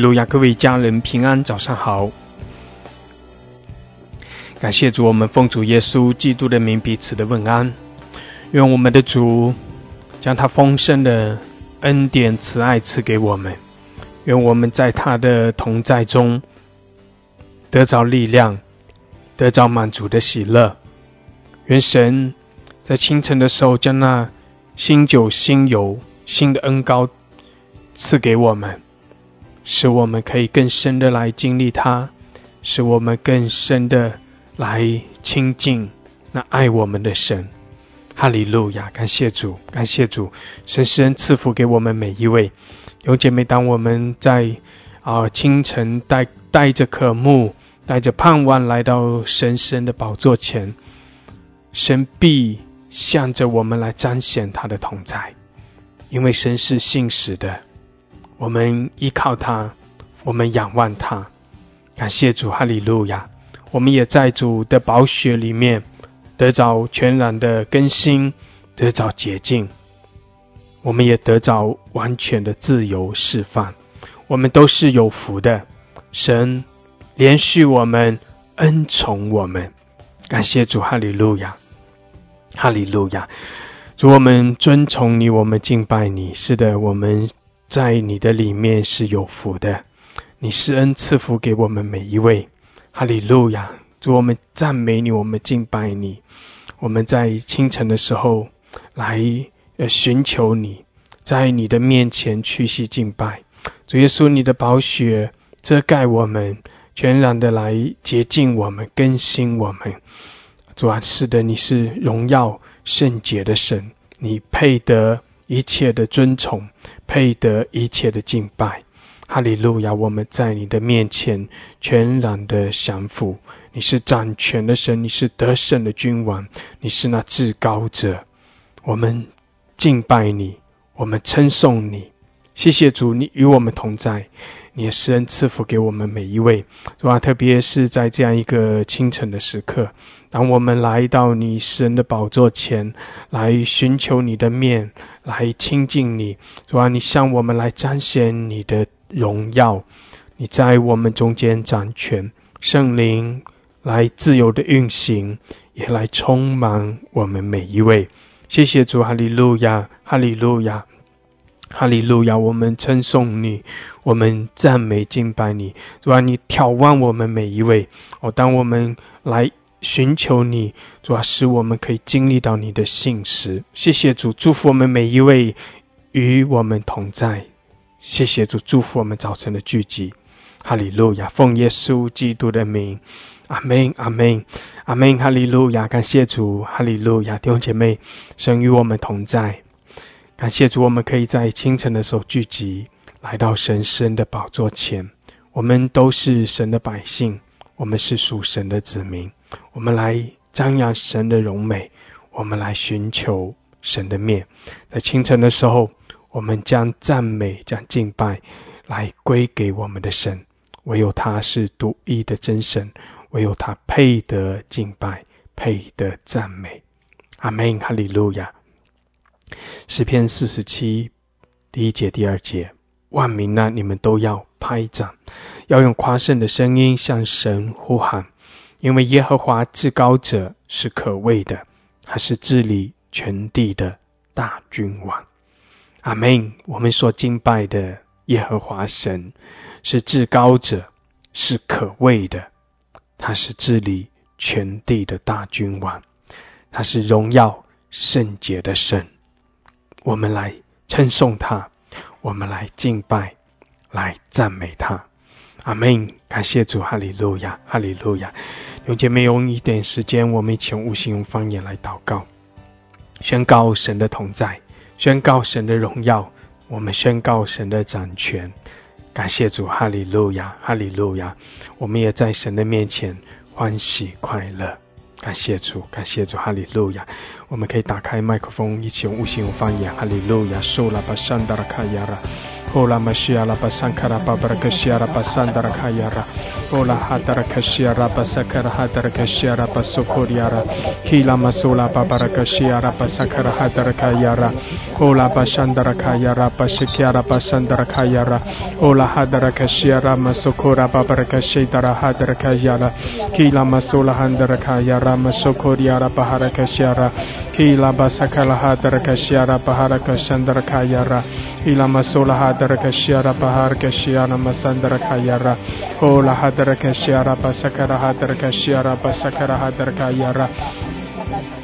路亚，各位家人平安，早上好。感谢主，我们奉主耶稣基督的名彼此的问安。愿我们的主将他丰盛的恩典慈爱赐给我们。愿我们在他的同在中得着力量，得着满足的喜乐。愿神在清晨的时候将那新酒、新油、新的恩膏。赐给我们，使我们可以更深的来经历它，使我们更深的来亲近那爱我们的神。哈利路亚！感谢主，感谢主，神施恩赐福给我们每一位。有姐妹，当我们在啊清晨带带着渴慕、带着盼望来到神神的宝座前，神必向着我们来彰显他的同在，因为神是信实的。我们依靠他，我们仰望他，感谢主，哈利路亚！我们也在主的宝血里面得着全然的更新，得着洁净，我们也得着完全的自由释放。我们都是有福的，神连续我们，恩宠我们，感谢主，哈利路亚，哈利路亚！主，我们尊崇你，我们敬拜你。是的，我们。在你的里面是有福的，你施恩赐福给我们每一位，哈利路亚！主，我们赞美你，我们敬拜你。我们在清晨的时候来呃寻求你，在你的面前屈膝敬拜。主耶稣，你的宝血遮盖我们，全然的来洁净我们，更新我们。主啊，是的，你是荣耀圣洁的神，你配得一切的尊崇。配得一切的敬拜，哈利路亚！我们在你的面前全然的降服。你是掌权的神，你是得胜的君王，你是那至高者。我们敬拜你，我们称颂你。谢谢主，你与我们同在，你的施恩赐福给我们每一位。是吧，特别是在这样一个清晨的时刻，当我们来到你神的宝座前来寻求你的面。来亲近你，主啊，你向我们来彰显你的荣耀，你在我们中间掌权，圣灵来自由的运行，也来充满我们每一位。谢谢主，哈利路亚，哈利路亚，哈利路亚！我们称颂你，我们赞美敬拜你，主啊，你眺望我们每一位。哦，当我们来。寻求你，主啊，使我们可以经历到你的信实。谢谢主，祝福我们每一位与我们同在。谢谢主，祝福我们早晨的聚集。哈利路亚，奉耶稣基督的名，阿门，阿门，阿门。哈利路亚，感谢主，哈利路亚，弟兄姐妹，神与我们同在。感谢主，我们可以在清晨的时候聚集，来到神圣的宝座前。我们都是神的百姓，我们是属神的子民。我们来张扬神的荣美，我们来寻求神的面。在清晨的时候，我们将赞美、将敬拜来归给我们的神。唯有他是独一的真神，唯有他配得敬拜，配得赞美。阿门，哈利路亚。诗篇四十七第一节、第二节：万民啊，你们都要拍掌，要用夸胜的声音向神呼喊。因为耶和华至高者是可畏的，他是治理全地的大君王。阿门。我们所敬拜的耶和华神是至高者，是可畏的，他是治理全地的大君王，他是荣耀圣洁的神。我们来称颂他，我们来敬拜，来赞美他。阿门！感谢主，哈利路亚，哈利路亚。用姐妹用一点时间，我们一起用无形用方言来祷告，宣告神的同在，宣告神的荣耀，我们宣告神的掌权。感谢主，哈利路亚，哈利路亚。我们也在神的面前欢喜快乐。感谢主，感谢主，哈利路亚。我们可以打开麦克风，一起用无形用方言，哈利路亚。受了巴山达拉卡亚拉。Ola Mashiala Basankara Babarakashiara Basandara Kayara. Ola Hadara Kashiara Basakara Hadara Kashiara Basokoriara Kila Masula Babarakashiara Basakara Hadara Kayara Ola Bashandara Kayara Bashikiara Basandara Kayara. Ola Hadara Kashiara Masokora Babarakashidara Hadara Kayara Kila Masula Handara Kayara Masokoriara Baharakashiara Kila Basakala Hadara Kashiara Baharakashandara Kayara. Ila Masola Hadara Kashiara Bahar Kashiara Masandara Kayara Ola Hadara Kashiara Basakara Hadara Kashiara Basakara Hadara Kayara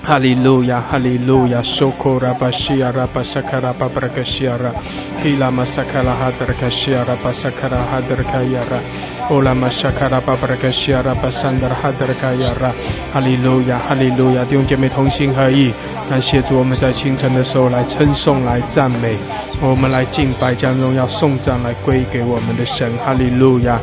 Hallelujah, hallelujah. Sokora Bashiara Basakara Babrakashiara. Hila Masakala Hadar Kashiara Basakara Hadar Kayara. Ola Mashakara Babrakashiara Basandar Hadar Kayara. Hallelujah, hallelujah. 弟兄姐妹同心合意，感谢主，我们在清晨的时候来称颂、来赞美，我们来敬拜，将荣耀颂赞来归给我们的神。哈利路亚！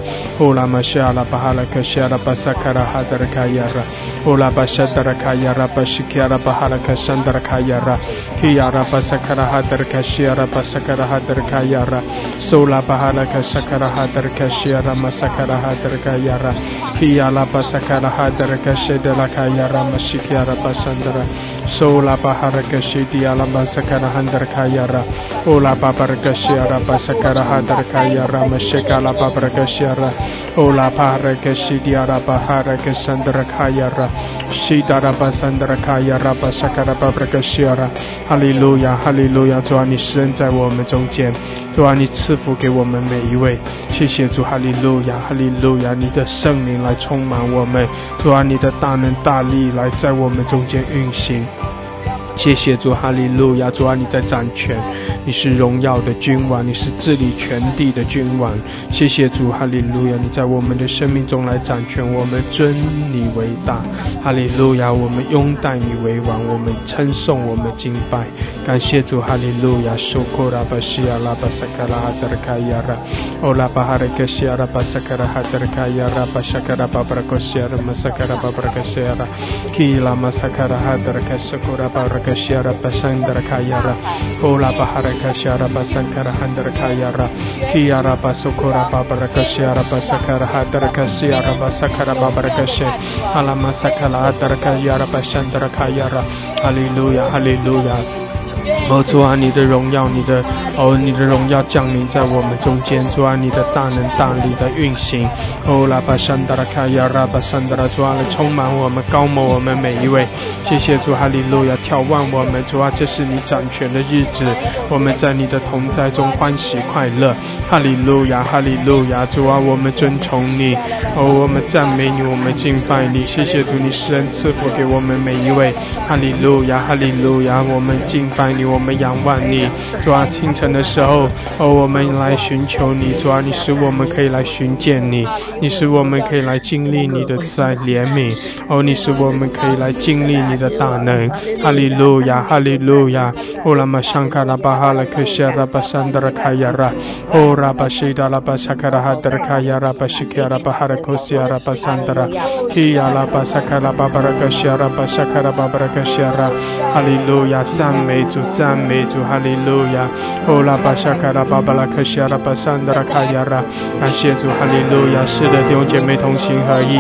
Hadar Kayara Mashikala Babara Kashiara. Ola Bahara Kashidiara Bahara Kasandara Kayara. Shidara Basandara Kayara Basakara Babara Kashiara. 哈利路亚，哈利路亚！主啊，你施恩在我们中间，主啊，你赐福给我们每一位。谢谢主，哈利路亚，哈利路亚！你的圣灵来充满我们，主啊，你的大能大力来在我们中间运行。谢谢主，哈利路亚！主啊，你在掌权，你是荣耀的君王，你是治理全地的君王。谢谢主，哈利路亚！你在我们的生命中来掌权，我们尊你为大，哈利路亚！我们拥戴你为王，我们称颂，我们敬拜，感谢主，哈利路亚！苏库拉巴西亚拉巴萨卡拉哈德卡亚拉，欧拉巴哈雷克西亚拉巴萨卡拉哈德卡亚拉巴沙卡拉巴布拉克西亚拉马萨卡拉巴布拉克西亚拉，基拉马萨卡拉哈德卡苏库拉巴布拉克西亚拉巴桑德卡亚拉，欧拉巴哈雷克西亚拉巴桑卡拉哈德卡哦，主啊，你的荣耀，你的哦，你的荣耀降临在我们中间，主啊，你的大能大力的运行，哦，拉巴山达拉卡亚，拉巴山达拉，主啊，来充满我们，高摩我们每一位，谢谢主，哈利路亚，眺望我们，主啊，这是你掌权的日子，我们在你的同在中欢喜快乐，哈利路亚，哈利路亚，主啊，我们尊崇你，哦，我们赞美你，我们敬拜你，谢谢主，你施恩赐福给我们每一位，哈利路亚，哈利路亚，我们敬拜你，我们仰望你，主啊，清晨的时候，哦，我们来寻求你，主啊，你使我们可以来寻见你，你使我们可以来经历你的慈爱怜悯，哦，你使我们可以来经历你的大能，哈利路亚，哈利路亚，哦拉玛香卡拉巴哈拉克西拉巴桑德拉卡亚拉，哦拉巴西达拉巴萨卡拉哈德拉卡亚拉巴西卡拉巴哈拉库西拉巴桑德拉，基亚拉巴萨卡拉巴巴拉克西拉巴萨卡拉巴巴拉克西拉，哈利路亚，赞美主，赞美主，哈利路亚，哦拉巴夏卡拉巴巴拉克西拉巴桑德拉卡亚拉，感谢主，哈利路亚，是的，弟兄姐妹同心合意。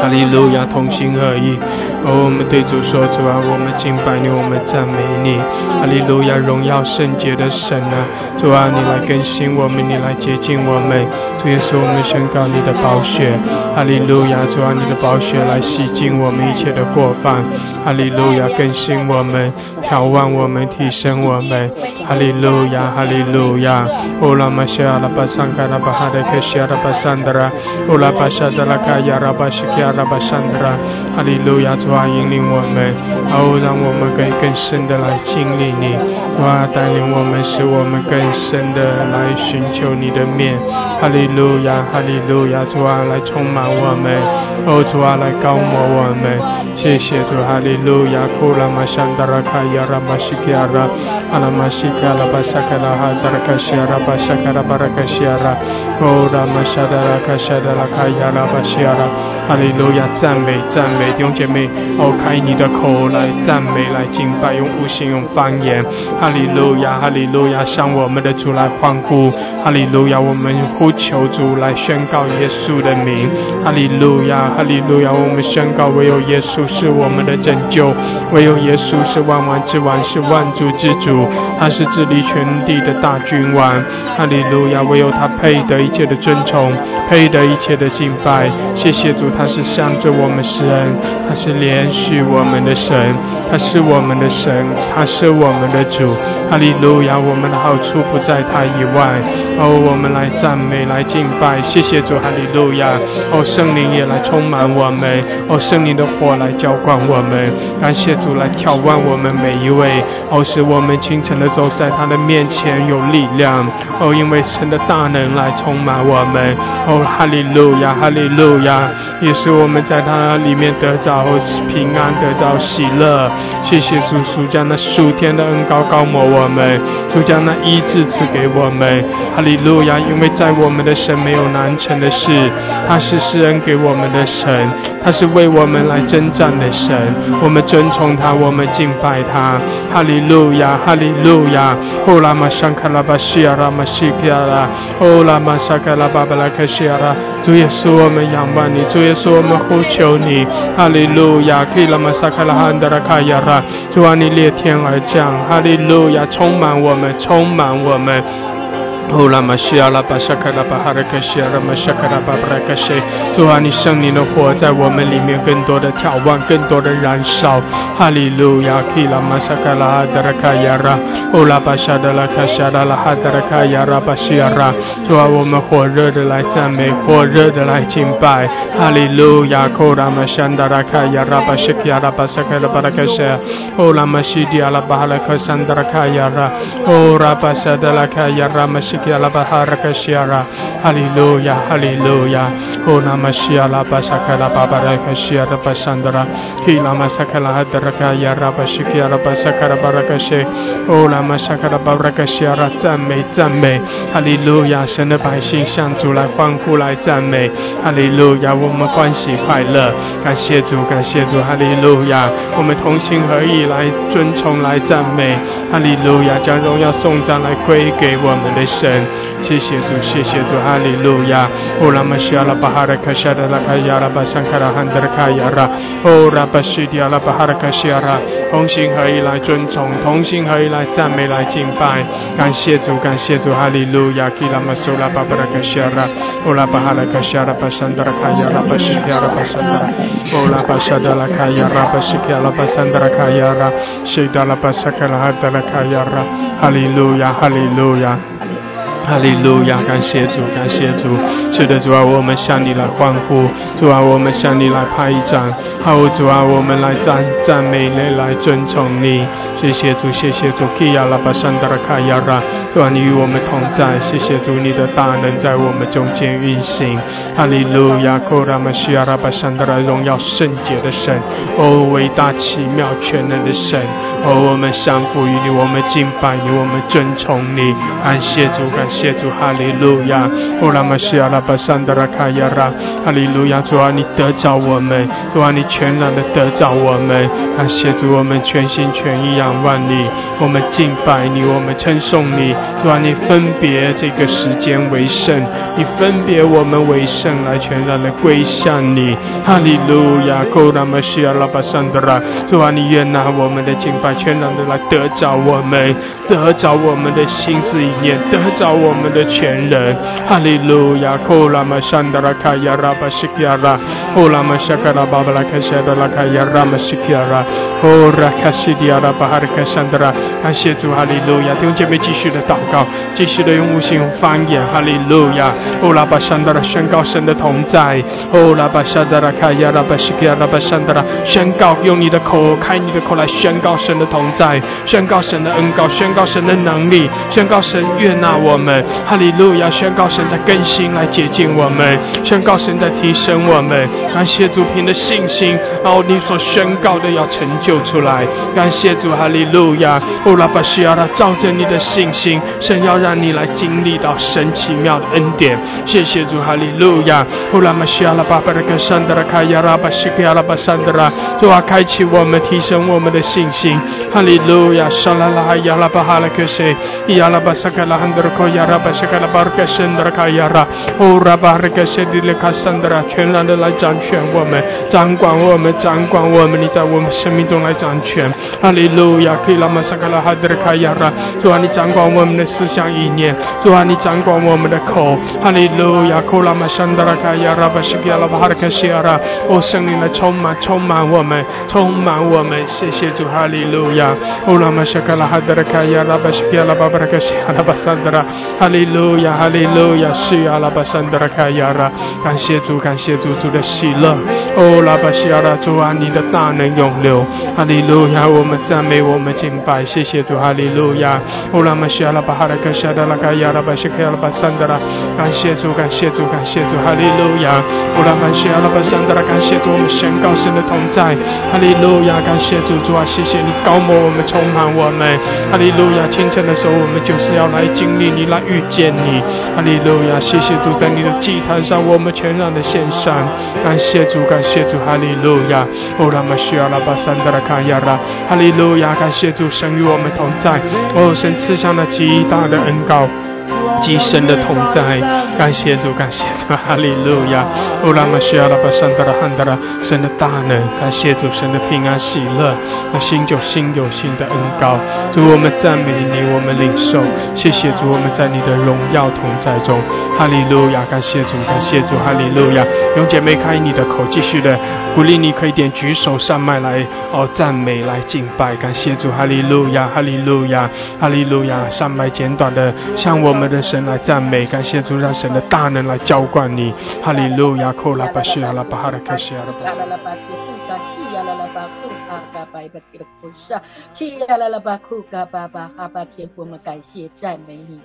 哈利路亚，同心合意。哦，我们对主说：主啊，我们敬拜你，我们赞美你。哈利路亚，荣耀圣洁的神啊，主啊，你来更新我们，你来洁净我们。主耶稣，我们宣告你的宝血。哈利路亚，主啊，你的宝血来洗净我们一切的过犯。哈利路亚，更新我们，眺望我们，提升我们。哈利路亚，哈利路亚。哦拉玛西亚拉巴桑卡拉巴哈德克西亚拉巴桑德拉，哦拉巴沙德拉卡亚拉巴西基拉巴桑德拉。哈利路亚，主啊，引领我们，哦，让我们可以更深的来经历你。主啊，带领我们，使我们更深的来寻求你的面。哈利路亚，哈利路亚，主啊，来充满我们。哦，主啊，来高摩我们。谢谢主，哈利路亚。库拉玛山达拉卡亚拉玛西基亚拉，阿拉玛西卡拉巴萨卡拉哈达拉卡西亚拉巴萨卡拉巴拉卡西亚拉，库拉玛沙达拉卡沙达拉卡亚拉巴西亚拉。哈利路亚，赞美赞美，弟兄姐妹，哦，开你的口来赞美，来敬拜，用悟性，用方言。哈利路亚，哈利路亚，向我们的主来欢呼。哈利路亚，我们呼求主来宣告耶稣的名。哈利路亚，哈利路亚，我们宣告唯有耶稣是我们的拯救，唯有耶稣是万王之王，是万主之主，他是治理全地的大君王。哈利路亚，唯有他配得一切的尊崇，配得一切的敬拜。谢谢主，他是向着我们施恩，他是连续我们的神，他是我们的神，他是我们的主。哈利路亚，我们的好处不在他以外。哦，我们来赞美，来敬拜。谢谢主，哈利路亚。哦，圣灵也来充满我们。哦，圣灵的火来浇灌我们。感谢主来眺望我们每一位。哦，使我们清晨的时候在他的面前有力量。哦，因为神的大能来充满我们。哦，哈利路亚，哈利路亚。也是我们在他里面得着平安，得着喜乐。谢谢主，主将那数天的恩高高抹我们，主将那医治赐给我们。哈利路亚！因为在我们的神没有难成的事，他是施恩给我们的神，他是为我们来征战的神。我们尊崇他，我们敬拜他。哈利路亚，哈利路亚。哦拉玛山卡拉巴西亚拉玛西皮亚拉，哦拉玛沙卡拉巴巴拉克西亚拉。主耶稣，我们仰望你，主耶稣，我们们呼求你。哈利路亚，基拉玛沙卡拉汉德拉卡亚拉，主啊，你裂天而降。哈利路亚，充满我们，充满我们。哦，拉玛西亚拉巴沙卡拉巴哈拉克西亚拉玛沙卡拉巴布拉克西，主啊，你圣灵的火在我们里面更多的眺望，更多的燃烧。哈利路亚，基拉玛沙卡拉哈达拉卡亚拉，哦拉巴沙达拉卡沙达拉哈达拉卡亚拉巴西亚拉，主啊，我们火热的来赞美，火热的来敬拜。哈利路亚，库拉玛山达拉卡亚拉巴西亚拉巴沙卡拉巴拉克西，哦拉玛西迪亚拉巴哈拉克山达拉卡亚拉，哦拉巴沙达拉卡亚拉玛西。Kiala bahara kashiara, Hallelujah, Hallelujah. O namashiya la basaka la babara kashiara basandara, Kila masakala hadaraka yara bashikiara basakara barakashe, O la masakara barakashiara 赞美赞美，哈利路亚！神的百姓向主来欢呼来赞美，哈利路亚！我们欢喜快乐，感谢主，感谢主，哈利路亚！我们同心合意来尊崇来赞美，哈利路亚！将荣耀颂赞来归给我们的神。谢谢主，谢谢主，哈利路亚！哦，拉玛西亚拉巴哈拉卡西亚拉卡亚拉巴桑卡拉汉德卡亚拉，哦，拉巴西迪亚拉巴哈拉卡西亚拉，同心合意来尊崇，同心合意来赞美，来敬拜，感谢主，感谢主，哈利路亚！基拉玛苏拉巴巴拉卡西亚拉，哦，拉巴哈拉卡西亚拉巴桑德卡亚拉巴西迪亚拉巴桑德，哦，拉巴沙德拉卡亚拉巴西迪亚拉巴桑德卡亚拉，西达拉巴萨卡拉哈德拉卡亚拉，哈利路亚，哈利路亚。哈利路亚，感谢主，感谢主，是的，主啊，我们向你来欢呼，主啊，我们向你来拍掌，好，主啊，我们来赞赞美你，来尊崇你，谢谢主，谢谢主，基亚拉巴山达拉卡亚拉，主啊，你与我们同在，谢谢主，你的大能在我们中间运行，哈利路亚，库拉玛西亚拉巴山达拉，荣耀圣洁的神，哦，伟大奇妙全能的神，哦，我们降服于你，我们敬拜你，我们尊崇你，感谢主，感。谢主，哈利路亚！乌拉玛西亚拉巴桑德拉卡亚拉，哈利路亚！主啊，你得着我们，主啊，你全然的得着我们。感谢主，我们全心全意仰望你，我们敬拜你，我们称颂你。主啊，你分别这个时间为圣，你分别我们为圣，来全然的归向你。哈利路亚！乌拉玛西亚拉巴桑德拉，主啊，你悦纳我们的敬拜，全然的来得着我们，得着我们的心思意念，得着。我们的全人，哈利路亚！库拉玛山德拉卡亚拉巴西基亚拉，库拉玛沙卡拉巴巴拉卡西德拉卡亚拉玛西基亚拉，库拉卡西迪亚拉巴哈尔卡山德拉，感谢主，哈利路亚！弟兄姐妹继续的祷告，继续的用无形方言，哈利路亚！库拉巴山德拉宣告神的同在，库拉巴沙德拉卡亚拉巴西基亚拉巴山德拉宣告，用你的口开你的口来宣告神的同在，宣告神的恩告，宣告神的能力，宣告神悦纳我们。哈利路亚！宣告神在更新来洁净我们，宣告神在提升我们。感谢主凭的信心，然后你所宣告的要成就出来。感谢主，哈利路亚！哦，拉巴需要他照着你的信心，神要让你来经历到神奇妙的恩典。谢谢主，哈利路亚！哦，拉巴西亚拉巴巴的格山德拉卡亚拉巴西克亚拉巴山德拉，主啊，开启我们，提升我们的信心。哈利路亚！沙拉拉哈亚拉巴哈拉克西，亚拉巴萨卡拉汉德拉科亚拉巴西卡拉巴尔格山德拉卡亚拉，哦，拉巴尔格西迪勒卡山德拉，全然的来掌权我们，掌管我们，掌管我们，你在我们生命中来掌权。哈利路亚！可以拉玛萨卡拉哈德拉卡亚拉，主啊，你掌管我们的思想意念，主啊，你掌管我们的口。哈利路亚！库拉玛山德拉卡亚拉巴西卡拉巴哈拉克西亚拉，哦，圣灵来充满，充满我们，充满我们。谢谢主，哈利路亚！哦，拉玛萨卡拉哈德拉卡亚拉巴西卡拉巴巴拉克西亚拉巴山德拉，哈利路亚，哈利路亚，是阿拉巴山德拉卡亚拉，感谢主，感谢主，主的喜乐。哦，拉巴西亚拉，主啊，你的大能永留。哈利路亚，我们赞美，我们敬拜，谢谢主，哈利路亚。哦，拉玛西亚拉巴哈拉克西亚拉卡亚拉巴西卡亚拉巴山德拉，感谢主，感谢主，感谢主，哈利路亚。哦，拉玛西亚拉巴山德拉，感谢主，我们宣告神的同在。哈利路亚，感谢主，主啊，谢谢你高摩我们，充满我们。哈利路亚，清晨的时候，我们就是要来经历你，来遇见你。哈利路亚，谢谢主，在你的祭坛上，我们全然的献上。感谢主，感谢主，哈利路亚。哦，拉玛西亚拉巴山德拉卡亚拉，哈利路亚，感谢主，神与我们同在。哦，神赐下了极大的恩膏。极深的同在，感谢主，感谢主，哈利路亚！乌拉玛西亚拉巴山达拉汉达拉，神的大能，感谢主，神的平安喜乐，那新就新有新的恩高。主，我们赞美你，我们领受，谢谢主，我们在你的荣耀同在中，哈利路亚！感谢主，感谢主，哈利路亚！勇姐妹开你的口，继续的鼓励你，可以点举手上麦来哦，赞美来敬拜，感谢主，哈利路亚，哈利路亚，哈利路亚！上麦简短的向我们的。神来赞美，感谢主，让神的大能来浇灌你。哈利路亚！库拉巴西亚拉巴哈拉卡西亚拉巴。拉拉巴库卡西亚拉拉巴库哈嘎巴伊巴基拉库沙，西亚拉拉巴库嘎巴巴哈巴天父，我们感谢赞美你。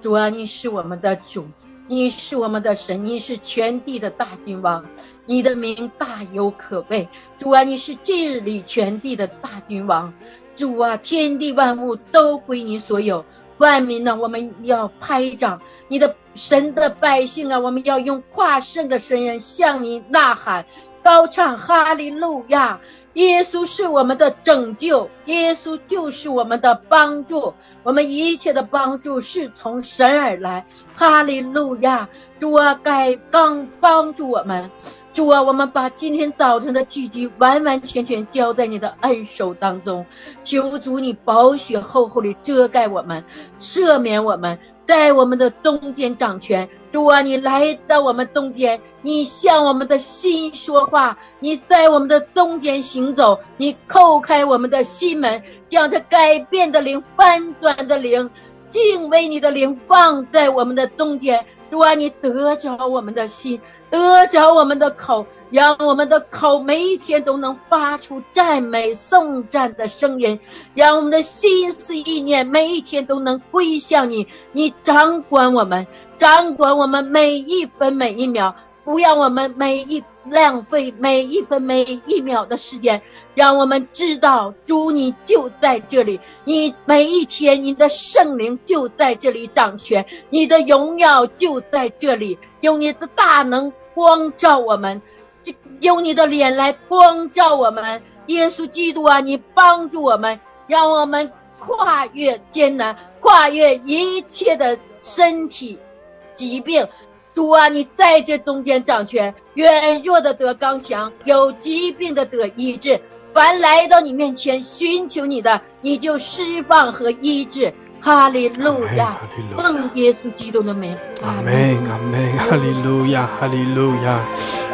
主啊，你是我们的主，你是我们的神，你是全地的大君王，你的名大有可畏。主啊，你是治理全地的大君王。主啊，天地万物都归你所有。万民呢，我们要拍掌；你的神的百姓啊，我们要用跨圣的声音向你呐喊，高唱哈利路亚！耶稣是我们的拯救，耶稣就是我们的帮助，我们一切的帮助是从神而来。哈利路亚！主啊，该刚帮助我们。主啊，我们把今天早晨的聚集完完全全交在你的恩手当中，求主你宝血厚厚的遮盖我们，赦免我们，在我们的中间掌权。主啊，你来到我们中间，你向我们的心说话，你在我们的中间行走，你叩开我们的心门，将这改变的灵、翻转的灵、敬畏你的灵放在我们的中间。主啊，你得着我们的心，得着我们的口，让我们的口每一天都能发出赞美颂赞的声音，让我们的心思意念每一天都能归向你。你掌管我们，掌管我们每一分每一秒。不让我们每一浪费每一分每一秒的时间，让我们知道主你就在这里，你每一天你的圣灵就在这里掌权，你的荣耀就在这里，用你的大能光照我们，用你的脸来光照我们。耶稣基督啊，你帮助我们，让我们跨越艰难，跨越一切的身体疾病。主啊，你在这中间掌权，愿弱的得刚强，有疾病的得医治。凡来到你面前寻求你的，你就释放和医治。哈利路亚，奉耶稣基督的名，阿门，阿门，哈利路亚，哈利路亚。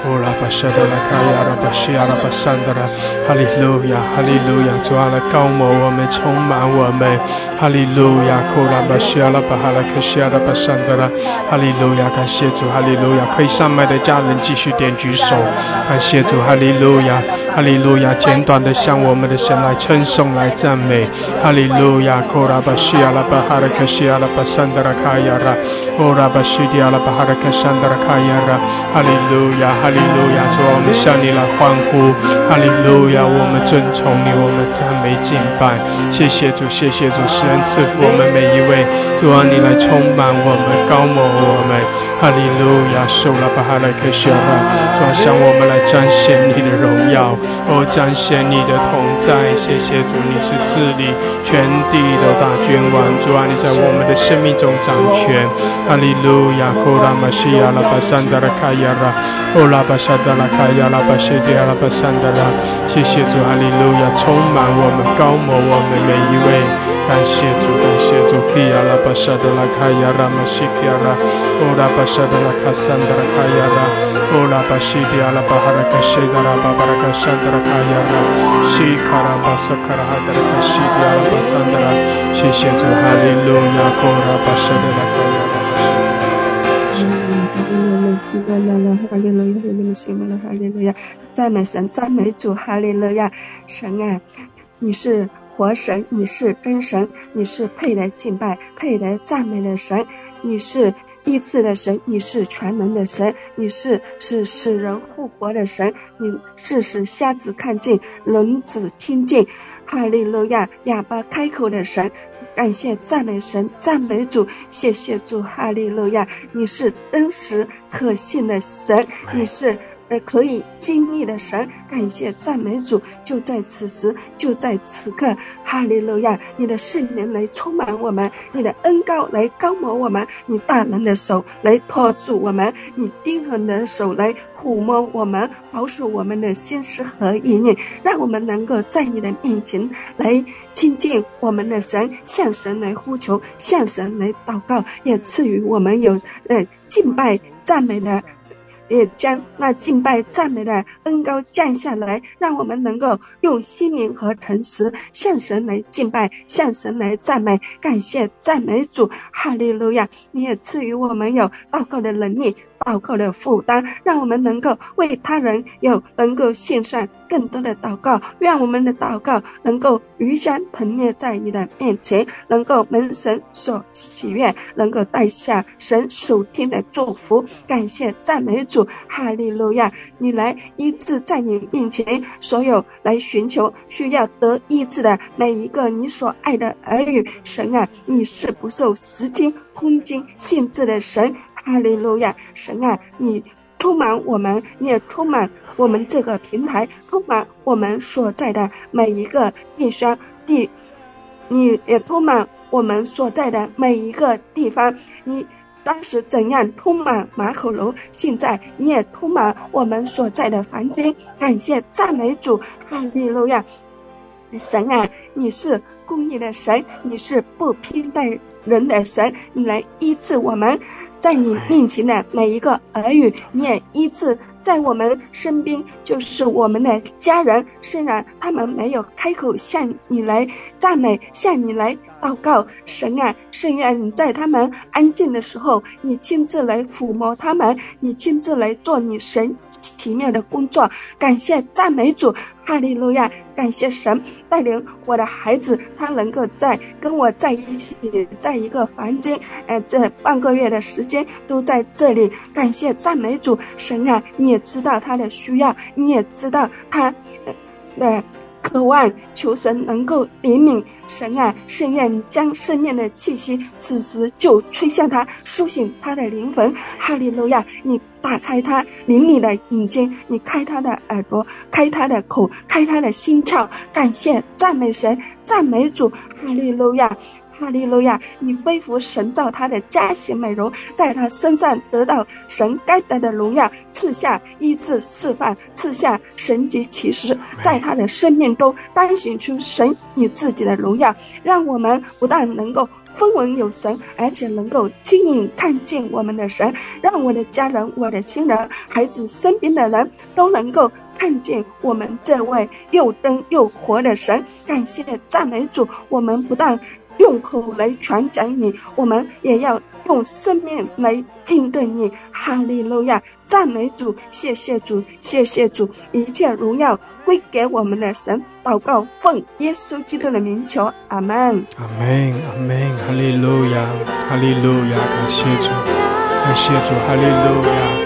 哦，拉巴沙德拉卡亚拉巴西亚拉巴山德拉，哈利路亚，哈利路亚，主啊，来高摩我们，充满我们，哈利路亚，库拉巴西亚拉巴哈拉克西亚拉巴山德拉，哈利路亚，感谢主，哈利路亚，可以上麦的家人继续点举手，感谢主，哈利路亚。哈利路亚！简短的向我们的神来称颂、来赞美，哈利路亚！库拉巴西亚拉，阿拉巴山德拉卡亚拉，摩拉巴西迪阿拉巴哈拉克桑德拉卡亚拉，哈利路亚！哈利路亚！主，我们向你来欢呼，哈利路亚！我们尊崇你，我们赞美敬拜，谢谢主，谢谢主，施恩赐福我们每一位，主啊，你来充满我们，高摩我们，哈利路亚！受拉巴哈拉克西阿拉，主啊，向我们来彰显你的荣耀。哦，彰显你的同在，谢谢主，你是治理全地的大君王，主啊，你在我们的生命中掌权。哈利路亚，呼拉玛西亚拉巴桑达拉卡亚拉，呼拉巴沙达拉卡亚拉巴西迪亚拉巴桑达拉，谢谢主，哈利路亚，充满我们，高摩我们每一位，感谢主，感谢主，基亚拉巴沙达拉卡亚拉玛西基亚拉，呼拉巴沙达拉卡桑达拉卡亚拉，呼拉巴西迪亚拉巴哈拉卡西达拉巴巴拉卡沙。Sandra Kayara, Shikara Basakara Hadara Shidiara Basandra, Shishetu Hallelujah, Kora Bashadara Kayara. 哈利路亚，哈利路亚，哈利路亚！赞美神，赞美主，哈利路亚！神啊，你是活神，你是真神，你是配来敬拜、配来赞美的神，你是。医治的神，你是全能的神，你是使使人复活的神，你是使瞎子看见、聋子听见。哈利路亚！哑巴开口的神，感谢赞美神，赞美主，谢谢主！哈利路亚！你是真实可信的神，你是。而可以经历的神，感谢赞美主，就在此时，就在此刻，哈利路亚！你的圣灵来充满我们，你的恩高来高摩我们，你大能的手来托住我们，你丁恒的手来抚摸我们，保守我们的心思和意念，让我们能够在你的面前来亲近我们的神，向神来呼求，向神来祷告，也赐予我们有呃敬拜赞美的。也将那敬拜赞美的恩高降下来，让我们能够用心灵和诚实向神来敬拜，向神来赞美，感谢赞美主，哈利路亚！你也赐予我们有祷告的能力。祷告的负担，让我们能够为他人有能够献上更多的祷告，愿我们的祷告能够余香腾灭在你的面前，能够蒙神所喜悦，能够带下神属天的祝福。感谢赞美主，哈利路亚！你来医治在你面前所有来寻求需要得医治的每一个你所爱的儿女，神啊，你是不受时间空间限制的神。哈利路亚，神啊，你充满我们，你也充满我们这个平台，充满我们所在的每一个地方地，你也充满我们所在的每一个地方。你当时怎样充满马可楼，现在你也充满我们所在的房间。感谢赞美主，哈利路亚，神啊，你是公义的神，你是不偏待人的神，你来医治我们。在你面前的每一个儿女，你也医治在我们身边，就是我们的家人。虽然他们没有开口向你来赞美，向你来祷告，神啊，圣愿你在他们安静的时候，你亲自来抚摸他们，你亲自来做你神奇妙的工作。感谢赞美主。哈利路亚！感谢神带领我的孩子，他能够在跟我在一起，在一个房间，哎，这半个月的时间都在这里。感谢赞美主，神啊，你也知道他的需要，你也知道他的渴望，求神能够怜悯。神啊，圣愿将圣面的气息，此时就吹向他，苏醒他的灵魂。哈利路亚！你。打开他灵敏的眼睛，你开他的耳朵，开他的口，开他的心窍。感谢赞美神，赞美主，哈利路亚，哈利路亚！你恢复神造他的佳形美容，在他身上得到神该得的荣耀，赐下医治释放，赐下神级启示，在他的生命中彰显出神你自己的荣耀，让我们不但能够。风闻有神，而且能够亲眼看见我们的神，让我的家人、我的亲人、孩子身边的人都能够看见我们这位又真又活的神。感谢赞美主，我们不但。用口来传讲你，我们也要用生命来敬对你。哈利路亚，赞美主，谢谢主，谢谢主，一切荣耀归给我们的神。祷告，奉耶稣基督的名求，阿门。阿门，阿门，哈利路亚，哈利路亚，感谢主，感谢主，哈利路亚。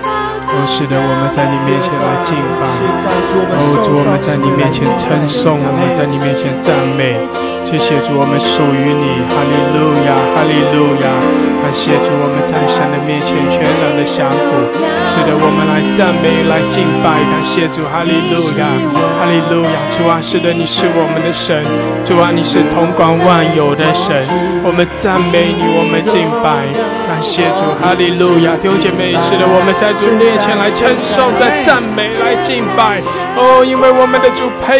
哦，是的，我们在你面前来敬拜。哦，主，我们在你面前称颂，我们在你面前赞美。谢谢主，我们属于你，哈利路亚，哈利路亚！感谢主，我们在神的面前全然的降服。是的，我们来赞美，来敬拜。感谢主，哈利路亚，哈利路亚！主啊，是的，你是我们的神，主啊，你是同管万有的神。我们赞美你，我们敬拜。感谢主，哈利路亚！弟兄姐妹，是的，我们在主面前来称颂，在赞美，来敬拜。哦，因为我们的主配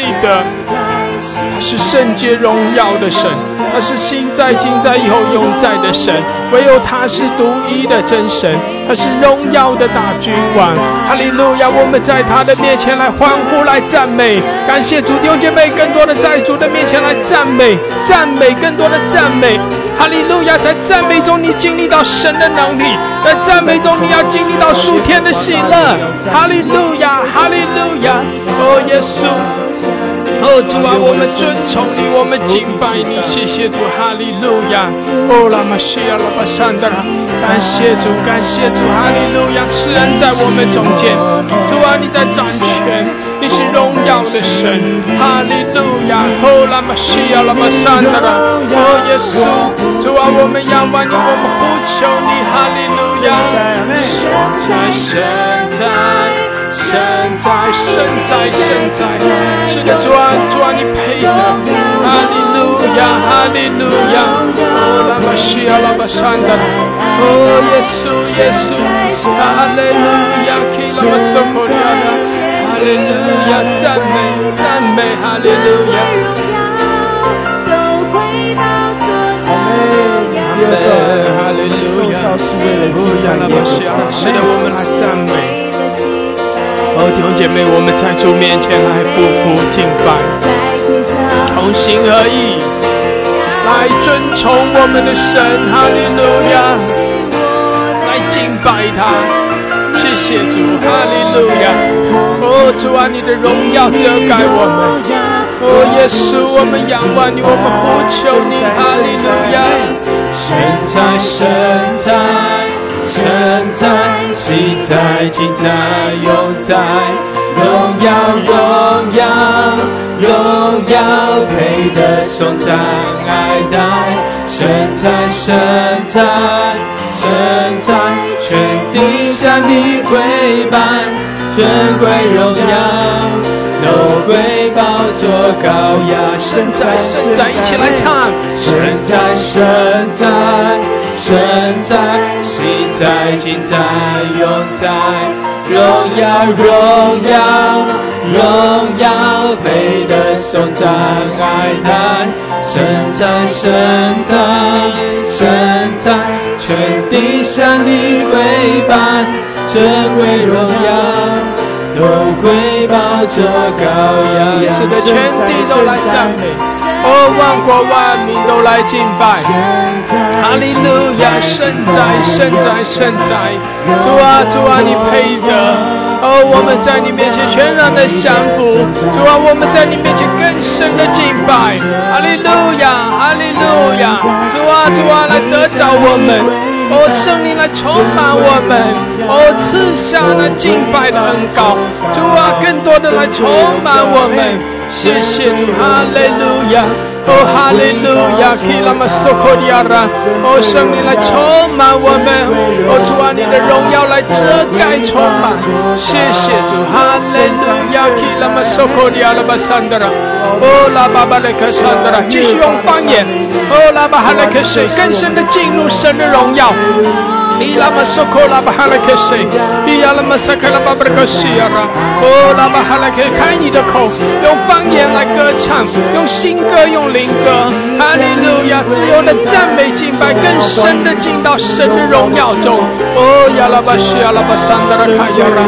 他。是圣洁荣耀的神，他是心在、今在、以后永在的神，唯有他是独一的真神，他是荣耀的大君王。哈利路亚！我们在他的面前来欢呼、来赞美，感谢主弟兄姐妹，更多的在主的面前来赞美、赞美，更多的赞美。哈利路亚！在赞美中，你经历到神的能力；在赞美中，你要经历到属天的喜乐。哈利路亚！哈利路亚！哦，耶稣。哦，主啊，我们尊崇你，我们敬拜你，谢谢主，哈利路亚。哦，拉玛西亚，拉巴山德拉，感谢主，感谢主，哈利路亚，慈恩在我们中间。主啊，你在掌权，你是荣耀的神，哈利路亚。哦，拉玛西亚，拉巴山德拉，哦，耶稣，主啊，我们仰望你，我们呼求你，哈利路亚。神在，神在。神在，神在，神在，是的，主啊，主啊，你配的，哈利路亚，哈利路亚，哦，拉巴西亚，拉巴山的，哦，耶稣，耶稣，哈利路亚，基拉巴索科利亚的，哈利路亚，赞美，赞美，哈利路亚，阿门，哈利路亚，哦，亚拉巴西亚，是的，我们来赞美。哦，弟兄姐妹，我们在主面前来夫妇敬拜，同心合意来尊崇我们的神，哈利路亚，来敬拜他，谢谢主，哈利路亚。哦，主啊，你的荣耀遮盖我们，哦，耶稣，我们仰望你，我们呼求你，哈利路亚，神在，神在。神在，喜在，今在，永在，荣耀，荣耀，荣耀，配得颂赞，爱戴。神在，神在，神在，全地向你跪拜，尊贵荣耀，都归宝座高雅。神在，神在，一起来唱。神在，神在。神在，心在，今在，永在，荣耀，荣耀，荣耀，配得颂赞，爱戴。神在，神在，神在，全地向你为拜，尊贵荣耀。都归报这羔羊，是的，全地都来赞美，哦，万国万民都来敬拜，哈利路亚，圣哉，圣哉，圣哉，主啊，主啊，你配得，哦，我们在你面前全然的降服，主啊，我们在你面前更深的敬拜，哈利路亚，哈利路亚，主啊，主啊，来得着我们。哦，圣灵来充满我们，哦，赐下那敬拜的恩膏，主啊，更多的来充满我们，谢谢主，哈利路亚。哦，哈利路亚，基拉玛索科利亚拉，哦，圣灵来充满我们，哦，主啊，你的荣耀来遮盖充满，谢谢主，哈利路亚，基拉玛索科利亚拉巴桑德拉，哦，拉巴巴雷克桑德拉，继续用方言，哦，拉巴哈雷克水，更深的进入神的荣耀。伊拉玛索科拉巴哈拉克西，伊亚拉玛萨克拉巴布克西亚拉，哦拉巴哈拉克，开你的口，用方言来歌唱，用新歌，用灵歌，哈利路亚，自由的赞美敬拜，更深的进到神的荣耀中。哦亚拉巴西亚拉巴桑德拉卡亚拉，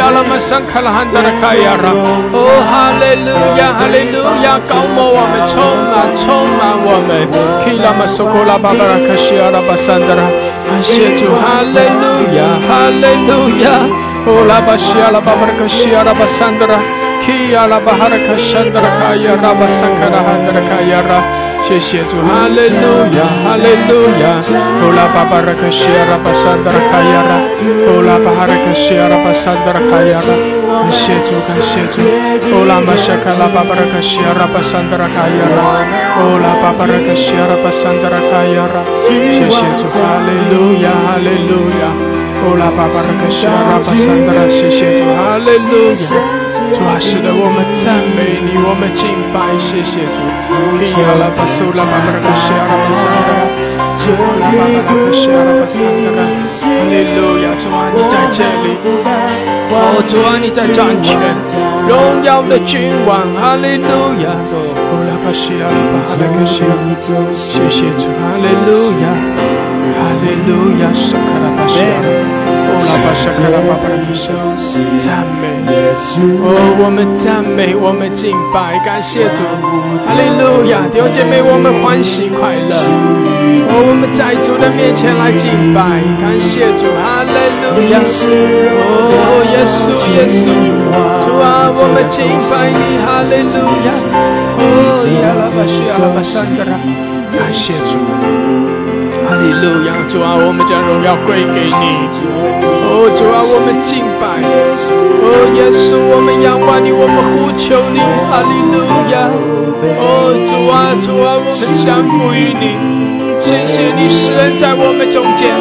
亚拉玛桑卡拉汉德拉卡亚拉，哦哈利路亚，哈利路亚，高摩我们，充满，充满我们。基拉玛苏库拉巴巴拉克西阿拉巴桑德拉，I said to hallelujah, hallelujah. Oh, la bashia la babarka shia la basandra. Kia la baharaka shandra kaya rabasakara handra kaya ra. 阿拉巴桑德拉，基阿拉巴哈拉克桑德拉卡亚拉巴桑卡拉哈德拉卡亚拉。谢谢主，哈利路亚，哈利路亚。乌拉巴巴拉克西阿拉巴桑德拉卡亚拉，乌拉巴哈拉克西阿拉巴桑德拉卡亚拉。感谢主，感谢主。乌拉玛谢卡拉巴巴拉克西阿拉巴桑德拉卡亚拉，乌拉巴巴拉克西阿拉巴桑德拉卡亚拉。谢谢主，哈利路亚，哈利路亚。乌拉巴巴拉克西阿拉巴桑德拉，谢谢主，哈利路亚。主啊，是的，我们赞美你，我们敬拜，谢谢主。阿拉巴苏拉巴巴拉克西阿拉巴桑德拉，阿拉巴巴拉克西阿拉巴桑德拉，哈利路亚，主啊，你在这里，哦，主啊，你在掌权，荣耀的君王，哈利路亚，阿拉巴西阿拉巴哈拉克西阿，谢谢主，哈利路亚，哈利路亚，沙卡拉巴西阿。拉赞美，哦，我们赞美，我们敬拜，感谢主，哈利路亚，弟兄姐妹，我们欢喜快乐，哦，我们在主的面前来敬拜，感谢主，哈利路亚，哦，耶稣，耶稣，主啊，我们敬拜你，哈利路亚，哦，亚拉巴西亚拉巴山德拉，感谢主。哈利路亚，主啊，我们将荣耀归给你。哦，主啊，我们敬拜。哦，耶稣，我们仰望你，我们呼求你。哈利路亚。哦，主啊，主啊，我们降服于你。谢谢你，施恩在我们中间。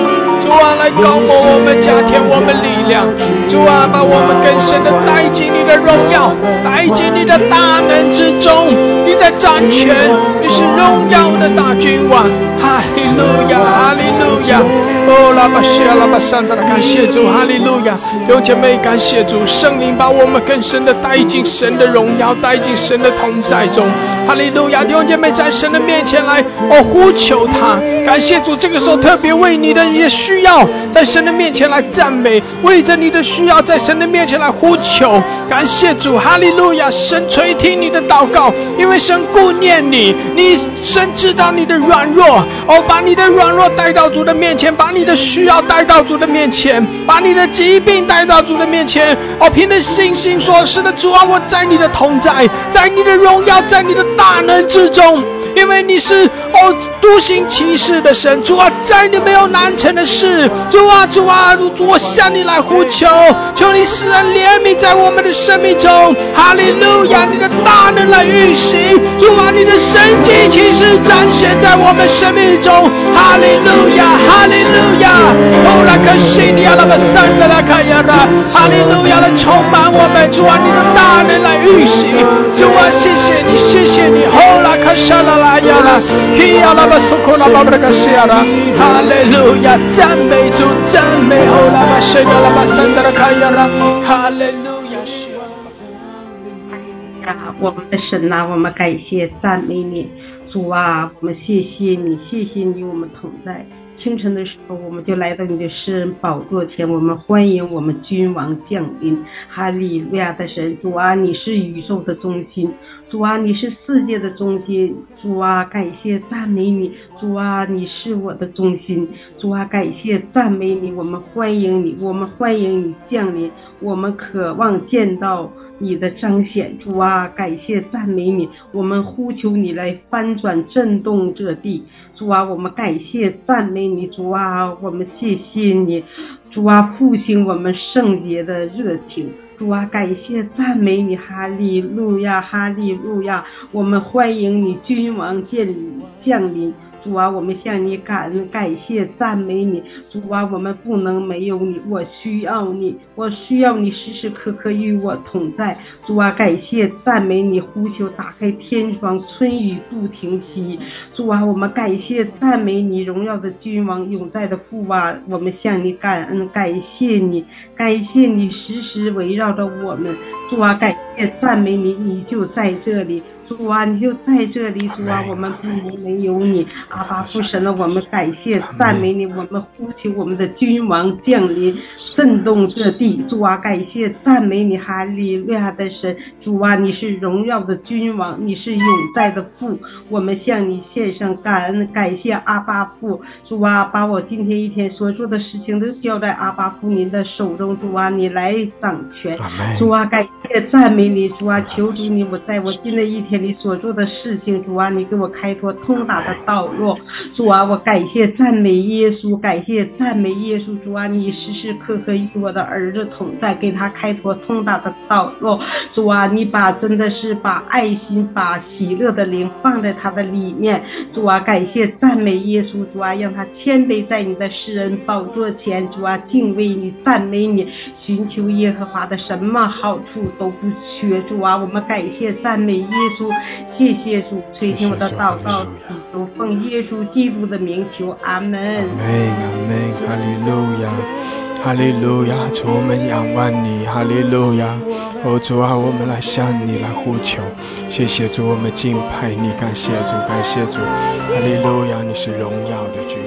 主啊，来高摩我们，加添我们力量。主啊，把我们更深的带进你的荣耀，带进你的大能之中。你在掌权，你是荣耀的大君王。哈利路亚，哈利路亚。哦，拉巴西亚，拉巴山达，感谢主，哈利路亚。有姐妹感谢主，圣灵把我们更深的带进神的荣耀，带进神的同在中。哈利路亚，弟兄姐妹在神的面前来，哦，呼求他。感谢主，这个时候特别为你的一些。需要在神的面前来赞美，为着你的需要在神的面前来呼求，感谢主，哈利路亚！神垂听你的祷告，因为神顾念你，你神知道你的软弱，哦，把你的软弱带到主的面前，把你的需要带到主的面前，把你的疾病带到主的面前，哦，凭着信心说：是的，主啊，我在你的同在，在你的荣耀，在你的大能之中。因为你是哦独行其事的神，主啊，在你没有难成的事，主啊，主啊，主，我向你来呼求，求你使人怜悯在我们的生命中，哈利路亚，你的大能来运行，主啊，你的神迹其实展现在我们生命中，哈利路亚，哈利路亚，哦，拉克西尼亚拉巴桑德拉卡亚拉，哈利路亚，来充满我们，主啊，你的大能来运行，主啊，谢谢你，谢谢你，哦，拉克沙拉拉。哈利路亚，赞美主，赞美欧拉巴神，阿拉巴圣达拉卡亚拉，哈利路亚，啊，我们的神呐，我们感谢赞美你，主啊，我们谢谢你，谢谢你，我们同在。清晨的时候，我们就来到你的诗人宝座前，我们欢迎我们君王降临，哈利路亚的神，主啊，你是宇宙的中心。主啊，你是世界的中心。主啊，感谢赞美你。主啊，你是我的中心。主啊，感谢赞美你。我们欢迎你，我们欢迎你降临。我们渴望见到你的彰显。主啊，感谢赞美你。我们呼求你来翻转震动这地。主啊，我们感谢赞美你。主啊，我们谢谢你。主啊，复兴我们圣洁的热情。主啊，感谢赞美你，哈利路亚，哈利路亚！我们欢迎你，君王降降临。主啊，我们向你感恩、感谢、赞美你。主啊，我们不能没有你，我需要你，我需要你时时刻刻与我同在。主啊，感谢、赞美你，呼求打开天窗，春雨不停息。主啊，我们感谢、赞美你，荣耀的君王，永在的父啊，我们向你感恩、感谢你，感谢你时时围绕着我们。主啊，感谢、赞美你，你就在这里。主啊，你就在这里，主啊，我们不能没有你，阿巴父神了，我们感谢赞美你，我们呼求我们的君王降临，震动这地，主啊，感谢赞美你，哈利路亚的神，主啊，你是荣耀的君王，你是永在的父，我们向你献上感恩，感谢阿巴父，主啊，把我今天一天所做的事情都交在阿巴父您的手中，主啊，你来掌权，主啊，感也赞美你，主啊，求主你我在我新的一天。里所做的事情，主啊，你给我开拓通达的道路，主啊，我感谢赞美耶稣，感谢赞美耶稣，主啊，你时时刻刻与我的儿子同在，给他开拓通达的道路，主啊，你把真的是把爱心、把喜乐的灵放在他的里面，主啊，感谢赞美耶稣，主啊，让他谦卑在你的世人宝座前，主啊，敬畏你，赞美你，寻求耶和华的什么好处都不缺，主啊，我们感谢赞美耶稣。谢谢主垂听我的祷告，主奉耶稣基督的名求，阿门。阿门，阿门，哈利路亚，哈利路亚，主我们仰望你，哈利路亚，哦主啊，我们来向你来呼求，谢谢主，我们敬拜你，感谢主，感谢主，哈利路亚，你是荣耀的主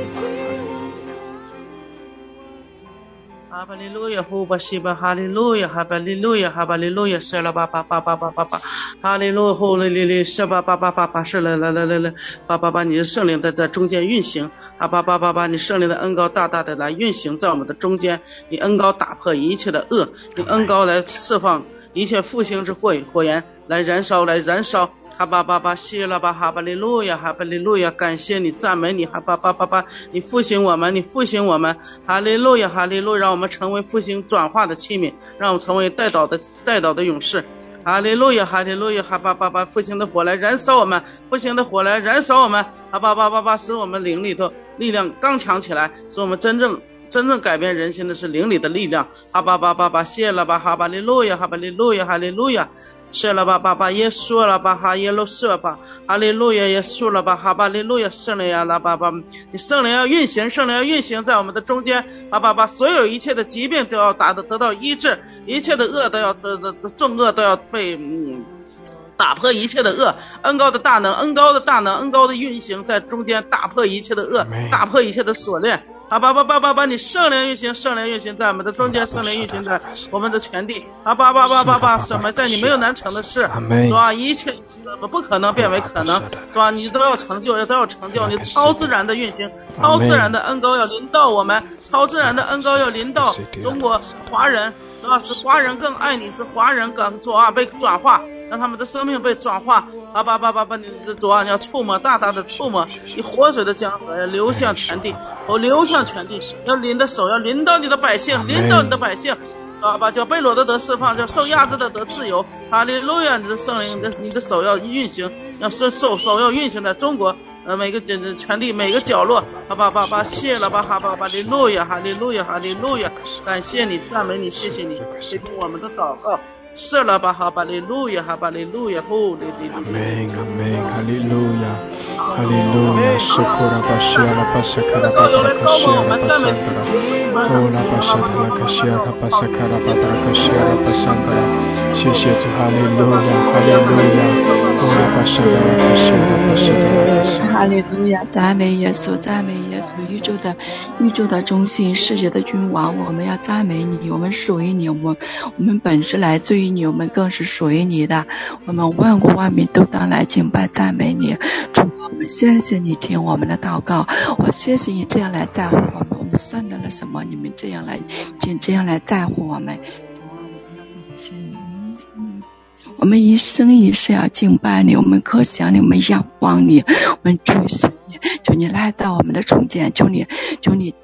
王。哈利路亚，呼巴西巴，哈利路亚，哈巴利路亚，哈巴利路亚，是了八八八八八八八，哈利路亚呼哩哩哩，是八八八八八，是了来来来来，八八八，你的圣灵在在中间运行，啊吧吧吧吧，你圣灵的恩高大大的来运行在我们的中间，你恩高打破一切的恶，你恩高来释放。一切复兴之火火焰来燃烧，来燃烧，哈巴巴巴，谢了吧，哈巴利路亚，哈巴利路亚，感谢你，赞美你，哈巴巴巴巴，你复兴我们，你复兴我们，哈利路亚，哈利路，让我们成为复兴转化的器皿，让我们成为带导的带导的勇士，哈利路亚，哈利路亚，哈巴巴巴，复兴的火来燃烧我们，复兴的火来燃烧我们，哈巴巴巴巴，使我们灵里头力量刚强起来，使我们真正。真正改变人心的是灵里的力量。哈巴巴巴巴，谢了吧，哈巴利路亚，哈巴利路亚，哈利路亚，谢了吧，巴巴耶稣了吧，哈耶路舍吧，哈利路亚耶稣了吧，哈巴利路亚，圣灵呀，拉巴巴，你圣灵要运行，圣灵要运行在我们的中间，哈巴巴，所有一切的疾病都要达到得到医治，一切的恶都要得得重恶都要被嗯。打破一切的恶，恩高的大能，恩高的大能，恩高的运行在中间，打破一切的恶，打破一切的锁链。啊，叭叭叭叭叭，你圣灵运行，圣灵运行在我们的中间，圣灵运行在我们的全地。啊，叭叭叭叭叭，什么在你没有难成的事，是吧？一切不可能变为可能，是吧？你都要成就，都要成就，你超自然的运行，超自然的恩高要临到我们，超自然的恩高要临到中国华人，是吧？是华人更爱你，是华人更主啊被转化。让他们的生命被转化，啊吧吧吧吧！你这主啊，你要触摸，大大的触摸，你活水的江河要流向全地，哦流向全地，要淋的手要淋到你的百姓，淋到你的百姓，啊吧！叫被掳的得释放，叫受压制的得自由。哈利路亚！你的圣灵，你的你的手要运行，要手手手要运行在中国，呃，每个全全地每个角落，哈吧吧吧！谢了吧，哈吧吧！利路亚，哈利路亚，哈利路亚！感谢你，赞美你，谢谢你，听我们的祷告。是了吧，哈巴利路亚，哈巴利路亚，呼哩哩哩。阿门，阿门，哈利路亚，哈利路亚，是库拉巴西亚拉巴萨卡拉巴达卡西亚拉巴桑德拉，呼拉巴沙拉卡西亚拉巴卡拉巴达卡西亚拉巴桑德拉，谢谢主，哈利路亚，哈利路亚，呼拉巴沙达拉卡西亚拉巴桑德拉。哈利路亚，赞美耶稣，赞美耶稣，宇宙的宇宙的中心，世界的君王，我们要赞美你，我们属于你，我们我们本是来自于。你我们更是属于你的，我们万国万民都当来敬拜赞美你。主，我们谢谢你听我们的祷告，我谢谢你这样来在乎我们。我们算得了什么？你们这样来，请这样来在乎我们。主我们我们一生一世要敬拜你，我们可想你，我们仰望你，我们追随你。求你来到我们的中间，求你，求你。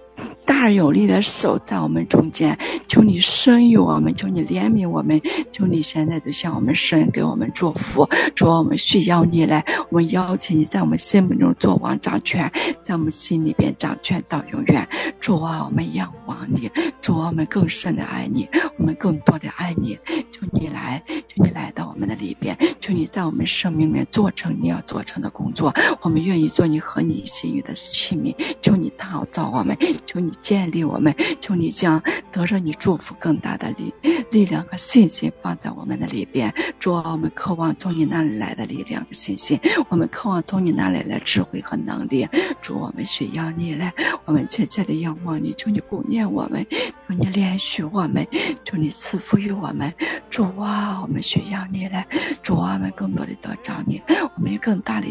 大而有力的手在我们中间，求你生育我们，求你怜悯我们，求你现在就向我们神给我们祝福，主我们需要你来，我们邀请你在我们心目中做王掌权，在我们心里边掌权到永远。主啊，我们仰望你，主啊我们更深的爱你，我们更多的爱你。求你来，求你来到我们的里边，求你在我们生命里面做成你要做成的工作。我们愿意做你和你心意的器皿。求你打造我们，求你建立我们，求你将得着你祝福更大的力力量和信心放在我们的里边。主啊，我们渴望从你那里来的力量和信心，我们渴望从你那里来智慧和能力。主，我们需要你来，我们切切的仰望你，求你顾念我们，求你怜恤我们，求你赐福于我们。主啊，我们需要你来，主啊，我们更多的得着你，我们有更大的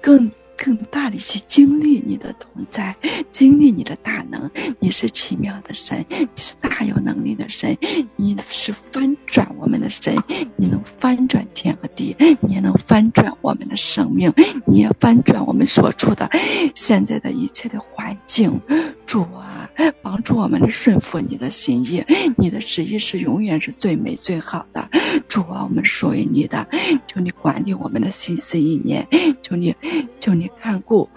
更。更大的去经历你的同在，经历你的大能。你是奇妙的神，你是大有能力的神，你是翻转我们的神，你能翻转天和地，你也能翻转我们的生命，你也翻转我们所处的现在的一切的环境。主啊，帮助我们顺服你的心意，你的旨意是永远是最美最好的。主啊，我们属于你的，求你管理我们的心思意念，求你，求你看顾。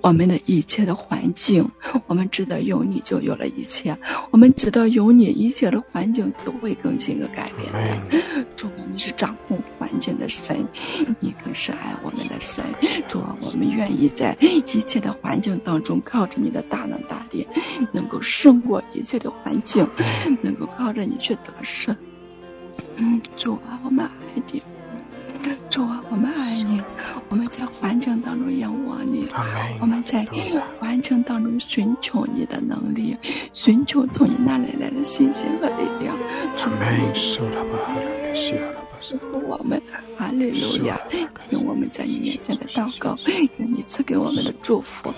我们的一切的环境，我们知道有你就有了一切，我们知道有你，一切的环境都会更新和改变的。主，你是掌控环境的神，你更是爱我们的神。主，我们愿意在一切的环境当中，靠着你的大能大力，能够胜过一切的环境，能够靠着你去得胜。嗯，主啊，我们爱你。主啊，我们爱你，我们在环境当中仰望你，我们在环境当中寻求你的能力，寻求从你那里来的信心和力量。主啊，祝福我们，哈利路亚！听我们在你面前的祷告，愿你赐给我们的祝福。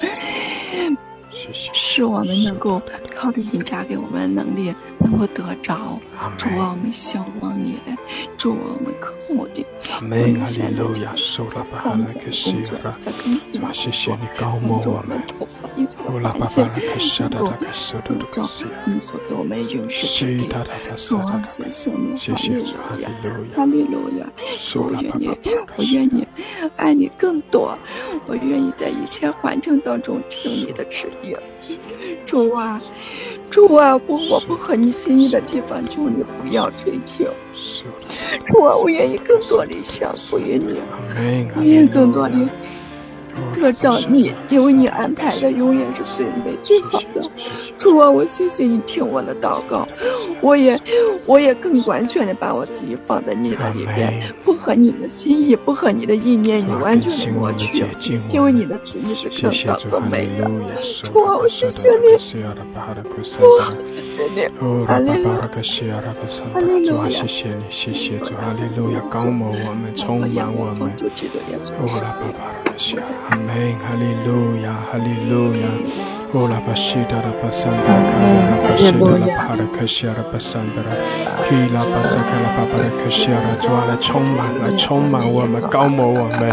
使我们能够靠着你加给我们的能力，能够得着。主啊，我们向往你来，主啊，我们渴慕你。阿门，哈利路亚，受了吧，哈利克西亚，谢谢你高牧我们，乌拉巴巴拉克西亚，达克西亚，达克西亚，你所给我们允许之地。主啊，谢谢你，哈利路亚，哈利路亚，主，我愿你，我愿你爱你更多，我愿意在一切环境当中听你的旨意。主啊，主啊，我，我不合你心意的地方，求你不要追求。主啊，我愿意更多的降服于你，我愿意更多的。得着你，因为你安排的永远是最美最好的。主啊，我谢谢你听我的祷告，我也，我也更完全的把我自己放在你的里边，不合你的心意，不合你的意念，你完全的抹去，因为你的旨意是更高更美的。主啊，我谢谢你，主啊，谢谢你，阿利路亚，阿利路亚，谢谢你，谢谢主，阿利路亚，高摩我们，充满我们，阿门，哈利路亚，哈利路亚。哦，拉巴西达拉巴桑达卡，拉巴西达拉巴拉克西亚拉巴桑达拉，基拉巴萨卡拉巴巴拉克西亚拉，主啊，来充满，来充满我们，高摩我们，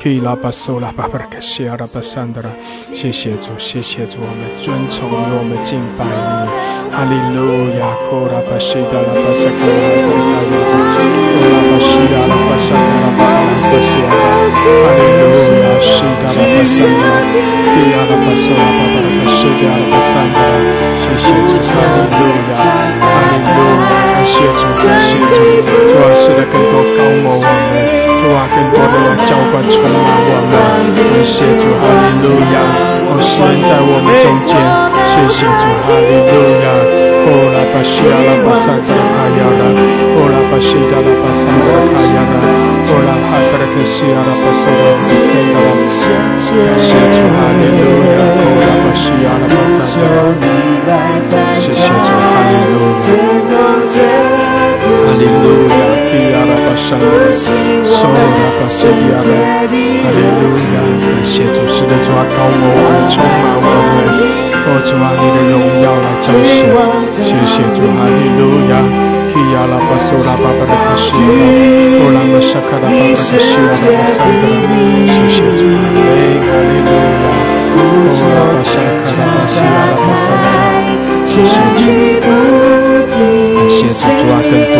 基拉巴苏拉巴巴拉克西亚拉巴桑达拉。谢谢主，谢谢主，我们尊崇你，我们敬拜你，哈利路亚。哦，拉巴西达拉巴萨卡拉巴巴拉克，哦，拉巴西亚拉巴桑达拉巴巴拉克西亚拉，哈利路亚，西达拉巴桑达拉，基亚拉巴苏拉巴巴拉克。是的，阿三的，谢谢主，哈利路亚，哈利路亚，感谢主，谢主，主啊，是的，更多高摩我们，主啊，更多的要浇灌充满我们，感谢主，哈利路亚，哦，神在我们中间，谢谢主，哈利路亚，哦，拉巴西亚拉巴三的卡亚拉，哦，拉巴西亚拉巴三的卡亚拉，哦，拉哈巴拉克西亚拉巴索的卡森的，感谢主，哈利路亚，哦，拉巴西亚。阿拉巴萨达，谢谢主，哈利路亚，哈利路亚，基阿拉巴萨达，索拉巴西亚拉，哈利路亚，感谢主，是的主啊，高摩我们，充满我们，哦主啊，你的荣耀来彰显，谢谢主，哈利路亚，基阿拉巴索拉巴巴的卡西亚，哦拉玛萨卡拉巴巴的西亚拉巴萨达，谢谢主，哈利路亚。哦，拉巴沙卡拉巴西亚拉巴萨达，谢谢主，感谢主，主啊，更多，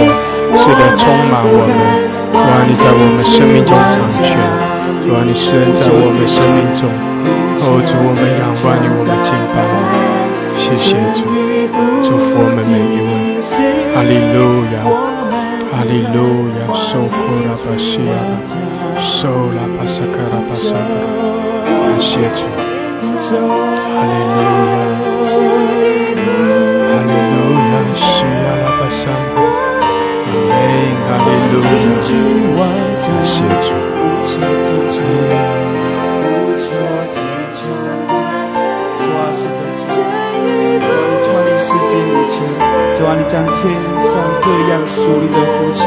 是的，充满我们，主啊，你在我们生命中掌权，主啊，你施恩在我们生命中，哦，主，我们仰望你，我们敬拜你，谢谢主，祝福我们每一位，哈利路亚。哈利路亚，受苦拉巴西亚，受拉巴萨卡拉巴萨达，感谢主，哈利路亚，路亚，西亚拉巴萨达，阿门，哈利路亚，感谢主，主啊，你将天上各样属灵的福气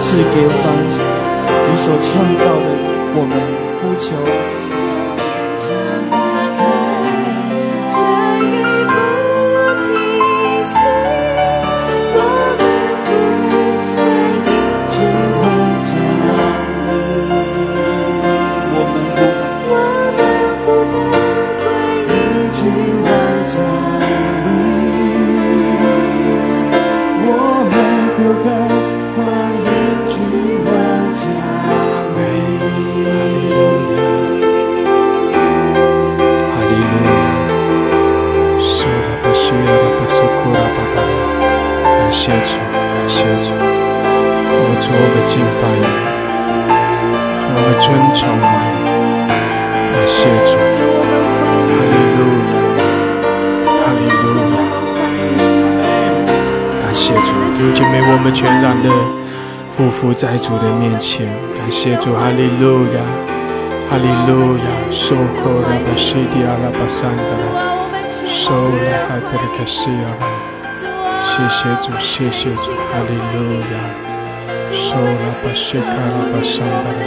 赐给凡你所创造的我们，呼求。尊崇你，感谢主，哈利路亚，哈利路亚。感谢主，弟兄姐妹，我们全然的匍匐在主的面前，感谢主，哈利路亚，哈利路亚，受口拉巴西迪阿拉巴桑达拉，受拉哈德拉克西亚拉，谢谢主，谢谢主，哈利路亚，受拉巴西卡拉巴桑德拉，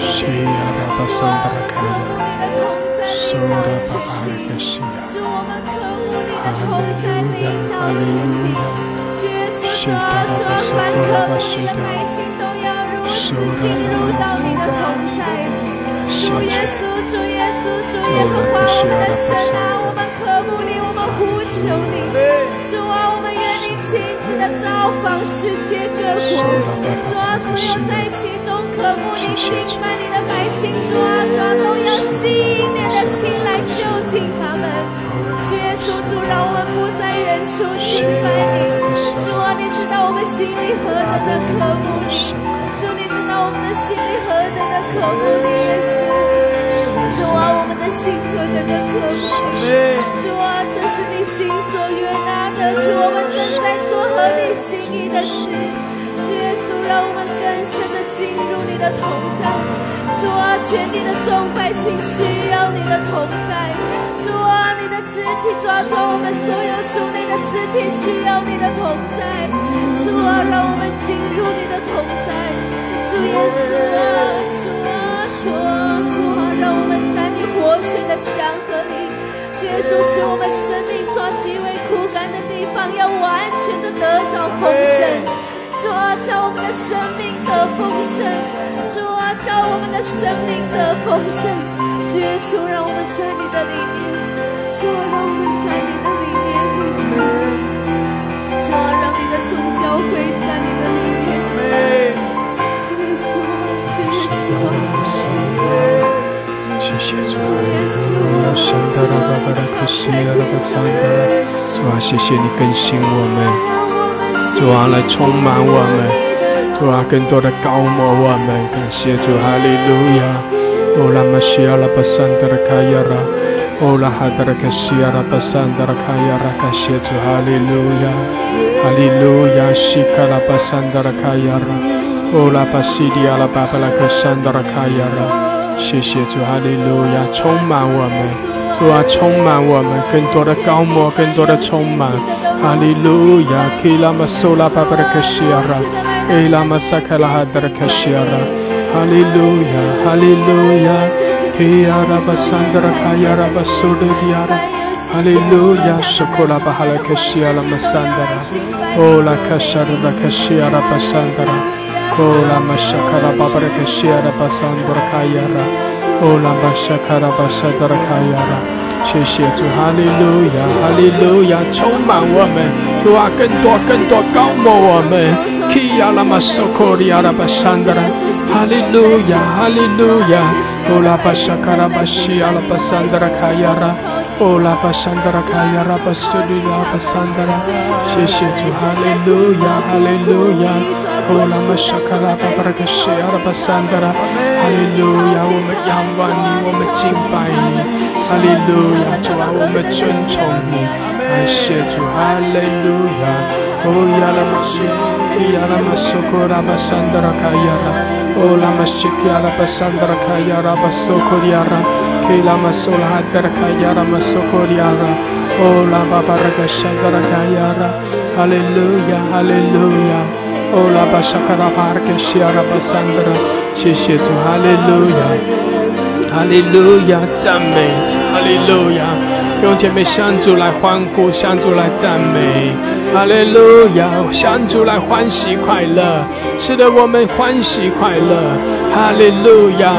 西亚拉巴桑德拉卡亚，受拉巴巴拉克西亚，哈利路亚，哈利路亚。主啊，主啊，凡渴慕你的百姓都要如此进入到你的同在。主耶稣，主耶稣，主耶和华，我们的神啊，我们渴慕你，我们呼求你。主啊，我们愿你亲自的造访世界各国。主啊，所有在其中渴慕你、敬拜你的百姓，主啊，主啊，都要吸引你的心来就近他们。主耶稣，主让我们不在远处敬拜你。主啊，你知道我们心里何等的渴慕你，主你知道我们的心里何等的渴慕你，耶稣。主啊，的心何等的渴慕你，主啊，这是你心所悦纳的，主我们正在做合你心意的事。主耶稣，让我们更深的进入你的同在。主啊，全地的众百姓需要你的同在。主啊，你的肢体抓住我们所有主内的肢体需要你的同在。主啊，让我们进入你的同在。主耶稣啊，主啊，主啊，让我们在你活水的江河里。主耶稣，使我们生命中极为枯干的地方，要完全的得着丰盛。主啊，叫我们的生命得丰盛。主啊，叫我们的生命得丰盛。主耶稣，让我们在你的里面。主啊，让我们在你的里面，耶稣。主啊，让你的众教会在你的里面。主耶稣，主耶稣，主。谢谢主，主耶稣，圣达拉巴巴拉克西亚拉巴桑达拉，主啊，谢谢你更新我们，让我们主啊，来充满我们，主啊，更多的高摩我们，感谢主，哈利路亚，哦拉玛西亚拉巴桑达拉卡亚拉，哦拉哈达拉卡西亚拉巴桑达拉卡亚拉，感谢主，哈利路亚，哈利路亚，西卡拉巴桑达拉卡亚拉，哦拉巴西迪亚拉巴巴拉卡桑达拉卡亚拉。谢谢主，哈利路亚，充满我们，主啊，充满我们，更多的高摩，更多的充满，哈利路亚，基拉玛苏拉巴巴的克西亚拉，基拉玛萨卡拉哈德的克西亚拉，哈利路亚，哈利路亚，基亚拉巴桑德拉卡亚拉巴苏德迪亚拉，哈利路亚，苏库拉巴哈拉克西亚拉玛桑德拉，哦拉卡沙德拉克西亚拉巴桑德拉。Ola mashakara babaraka shiara basandra kayara. Ola mashakara basadra kayara. 谢谢主，哈利路亚，哈利路亚，充满我们，主啊，更多更多高摩我们。Kia la masokori ara basandra. 哈利路亚，哈利路亚。Ola bashakara bashi ala basandra kayara. 哦拉巴山德拉卡亚拉巴苏里拉巴山德拉，谢谢主，哈利路亚，哈利路亚。哦拉玛沙卡拉巴巴拉克西亚拉巴山德拉，哈利路亚，我们仰望你，我们敬拜你，哈利路亚，主啊，我们尊崇你，感谢主，哈利路亚。哦亚拉玛西，亚拉玛苏库拉巴山德拉卡亚拉，哦拉玛西亚拉巴山德哦，拉巴沙卡拉巴尔格西阿拉巴桑德拉，谢谢主，哈利路亚，哈利路亚，赞美，哈利路亚，用姐妹向主来欢呼，向主来赞美，哈利路亚，向主来欢喜快乐，使得我们欢喜快乐，哈利路亚，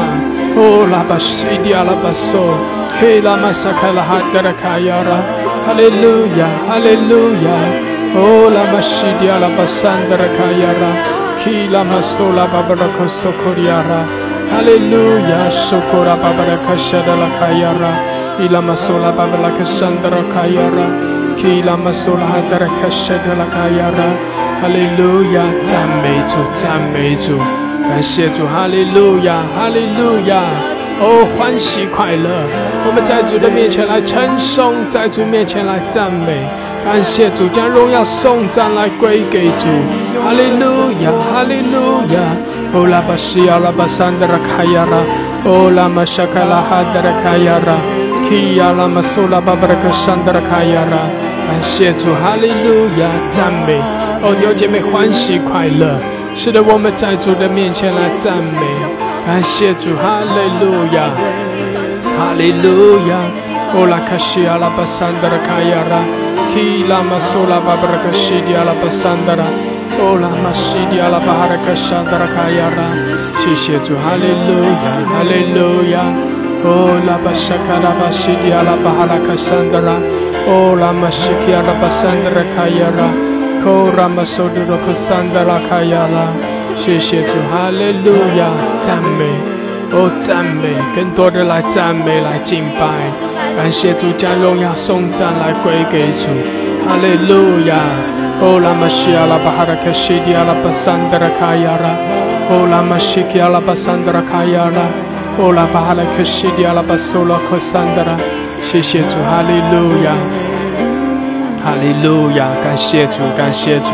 哦，拉巴西迪阿拉巴索，嘿，拉玛沙卡拉哈德拉卡亚拉，哈利路亚。哈利路亚 Oh la basidia la baso, que la masaka la hadara kayara. Hallelujah, hallelujah. Oh la basidia la basandara kayara. Ki la masola babaraka sokoriara. Hallelujah, sokora babaraka shada la kayara. Ila masola babaraka sandara kayara. Ki la masola hadara kashada la kayara. Hallelujah，赞美主，赞美主。感谢主，哈利路亚，哈利路亚！哦，欢喜快乐，我们在主的面前来称颂，在主面前来赞美。感谢主，将荣耀颂赞来归给主，哈利路亚，哈利路亚！哦，拉巴西亚拉巴桑德拉卡亚拉，哦，拉玛沙卡拉哈德拉卡亚拉，基亚拉玛苏拉巴巴拉克桑德拉卡亚拉。感谢主，哈利路亚，赞美。哦，弟兄姐妹欢喜快乐。是的，我们在主的面前来赞美，感谢主，哈利路亚，哈利路亚。哦拉卡西阿拉巴桑德拉卡亚拉，基拉玛苏拉巴布拉卡西迪阿拉巴桑德拉，哦拉玛西迪阿拉巴哈拉卡桑德拉卡亚拉，谢谢主，哈利路亚，哈利路亚。哦拉巴沙卡拉巴西迪阿拉巴哈拉卡桑德拉，哦拉玛西基阿拉巴桑德拉卡亚拉。哦，拉玛苏德罗克桑德拉卡亚拉，谢谢主，哈利路亚，赞美，哦赞美，更多的来赞美来敬拜，感谢主将荣耀颂赞来归给主，哈利路亚，哦拉玛西亚拉巴哈拉克西迪亚拉巴桑德拉卡亚拉，哦拉玛西基亚拉巴桑德拉卡亚拉，哦拉巴哈拉克西迪亚拉巴苏拉克桑德拉，谢谢主，哈利路亚。哈利路亚，感谢主，感谢主，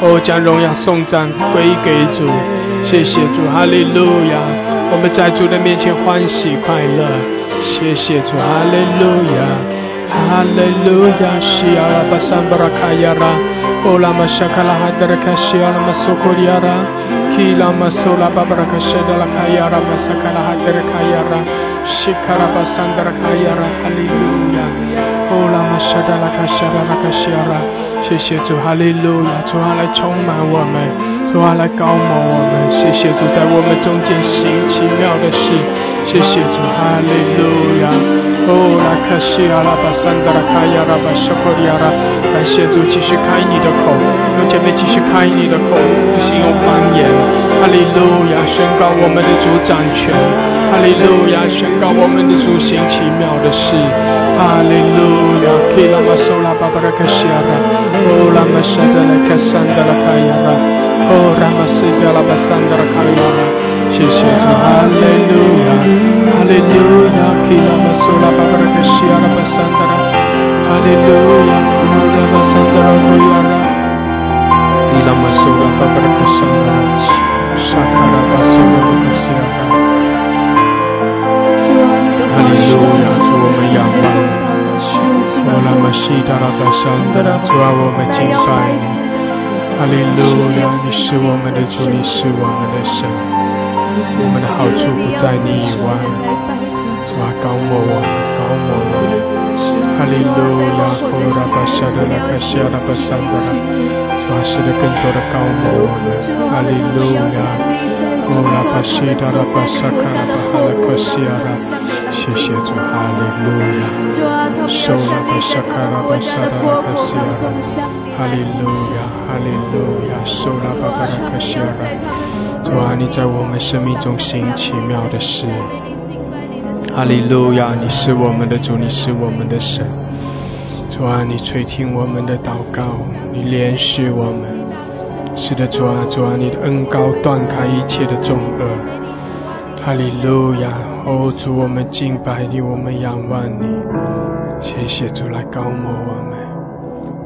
哦，将荣耀颂赞归给主，谢谢主，哈利路亚，我们在主的面前欢喜快乐，谢谢主，哈利路亚，哈利路亚，西阿拉巴桑布拉卡亚拉，哦拉玛沙卡拉哈德拉卡西阿拉玛苏库里亚拉，基拉玛苏拉巴巴拉卡谢德拉卡亚拉玛沙卡拉哈德拉卡亚拉，西卡拉巴桑德拉卡亚拉，哈利路亚。哦，拉玛沙达拉卡沙达拉卡西亚拉，谢谢主，哈利路亚，主啊来充满我们，主啊来高摩我们，谢谢主在我们中间行奇妙的事，谢谢主，哈利路亚。哦，拉卡西亚拉巴桑达拉卡亚拉巴沙库里亚拉，感谢主继续开你的口，用姐妹继续开你的口，不行用方言，哈利路亚，宣告我们的主掌权。哈利路亚！宣告我们的主行奇妙的事。哈利路亚！基拉玛苏拉巴巴拉卡西亚拉，哦拉玛沙德拉卡桑德拉卡亚拉，哦拉玛西格拉巴桑德拉卡亚拉。谢谢主！哈利路亚！哈利路亚！基拉玛苏拉巴巴拉卡西亚拉巴桑德拉，哈利路亚！哦拉玛桑德拉卡亚拉，基拉玛苏拉巴巴拉卡桑德拉，沙卡拉巴苏拉巴卡西亚拉。哈利路亚，主我们仰望你，我那么西达拉巴山的主啊，我们敬拜你。 哈利路亚，你是我们的主，你是我们的神，我们的好处不在你以外。主啊，高摩我们，高摩我们。哈利路亚，库拉巴沙的拉卡西亚拉巴山的主啊，使得更多的高摩我们。哈利路亚。哦，拉巴西达拉巴萨卡拉巴哈拉克西亚拉，谢谢主，哈利路亚。受拉巴萨卡拉巴萨达拉克西亚拉，哈利路亚，哈利路亚。受拉巴巴拉克西亚拉，主啊，你在我们生命中行奇妙的事。哈利路亚！你是我们的主，你是我们的神。主啊，你垂听我们的祷告，你怜恤我们。是的，主啊，主啊，你的恩高断开一切的重恶。哈利路亚！哦，主，我们敬拜你，我们仰望你。谢谢主来高摩我们。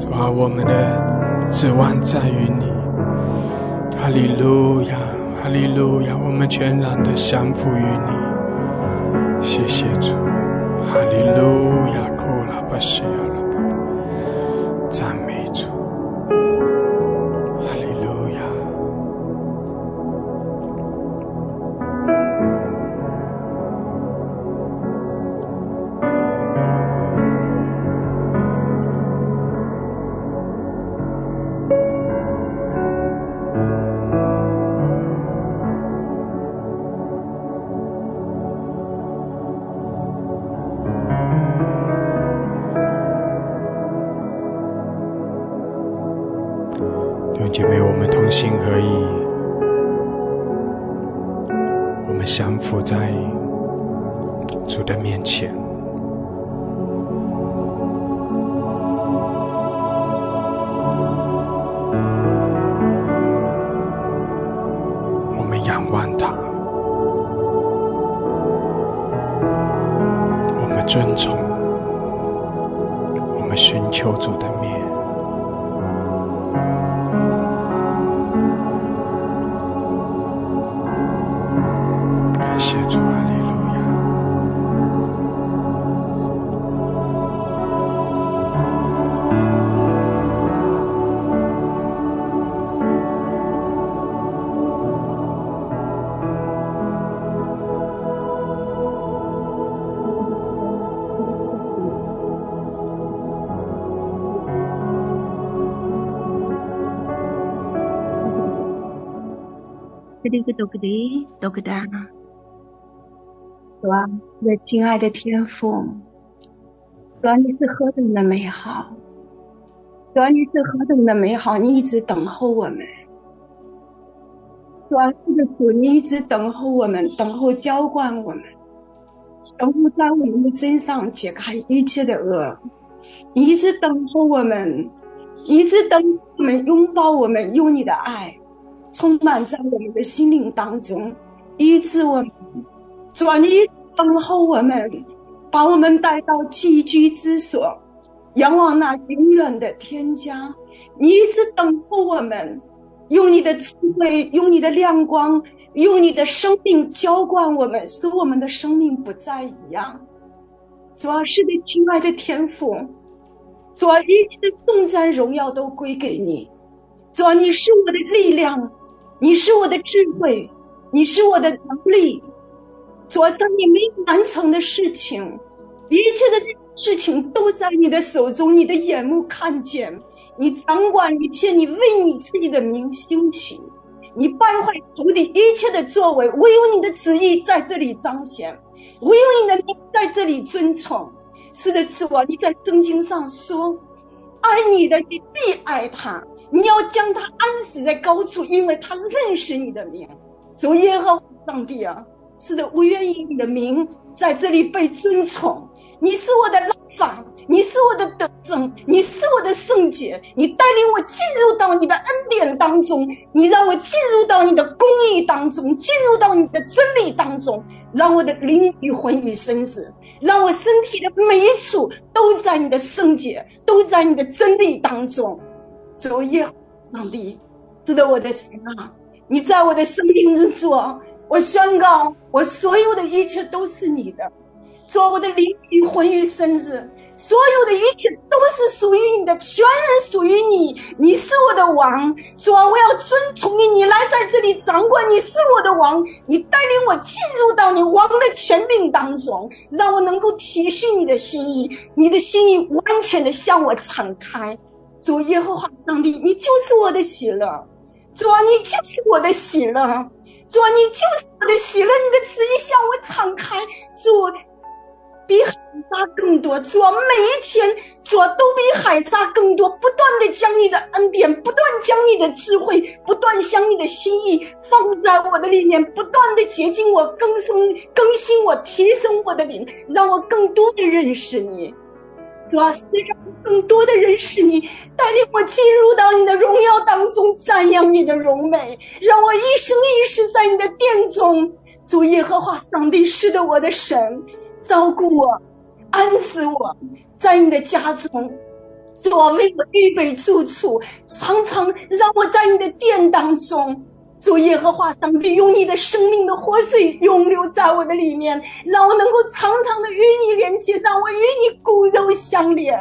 主啊，我们的指望在于你。哈利路亚，哈利路亚！我们全然的降服于你。谢谢主，哈利路亚，库拉巴西都个的，都个的，是吧？我亲爱的天父，主你是何等的美好，主你是何等的美好，你一直等候我们，主这个主你一直等候我们，等候浇灌我们，等候在我们的身上解开一切的恶，一直等候我们，一直等我们拥抱我们，用你的爱。充满在我们的心灵当中，医治我们，转移等候我们，把我们带到寄居之所，仰望那永远的天家。你一直等候我们，用你的智慧，用你的亮光，用你的生命浇灌我们，使我们的生命不再一样。主要是的，亲爱的天父，主要一切的颂赞荣耀都归给你。主要你是我的力量。你是我的智慧，你是我的能力。主啊，当你没完成的事情，一切的事情都在你的手中，你的眼目看见，你掌管一切，你为你自己的名兴起，你败坏仇敌一切的作为，唯有你的旨意在这里彰显，唯有你的名在这里尊崇。是的，主啊，你在圣经上说，爱你的你必爱他。你要将他安死在高处，因为他认识你的名。主耶和华上帝啊，是的，我愿意你的名在这里被尊崇。你是我的老板，你是我的得胜，你是我的圣洁。你带领我进入到你的恩典当中，你让我进入到你的公义当中，进入到你的真理当中，让我的灵与魂与身子，让我身体的每一处都在你的圣洁，都在你的真理当中。主耶，上帝，知道，我的神啊！你在我的生命之中，我宣告，我所有的一切都是你的。做，我的灵与魂与身子，所有的一切都是属于你的，全然属于你。你是我的王，主，我要尊崇你。你来在这里掌管，你是我的王，你带领我进入到你王的权柄当中，让我能够体恤你的心意，你的心意完全的向我敞开。主耶和华上帝，你就是我的喜乐，主啊，你就是我的喜乐，主啊，你就是我的喜乐，你的旨意向我敞开，主，比海沙更多，主啊，每一天主啊都比海沙更多，不断的将你的恩典，不断将你的智慧，不断将你的心意放在我的里面，不断的洁净我，更新更新我，提升我的灵，让我更多的认识你。主啊，让更多的认识你，带领我进入到你的荣耀当中，赞扬你的荣美，让我一生一世在你的殿中。主耶和华上帝是的，我的神，照顾我，安置我，在你的家中，主为我预备住处，常常让我在你的殿当中。主耶和华上帝，用你的生命的活水永留在我的里面，让我能够常常的与你连接，让我与你骨肉相连。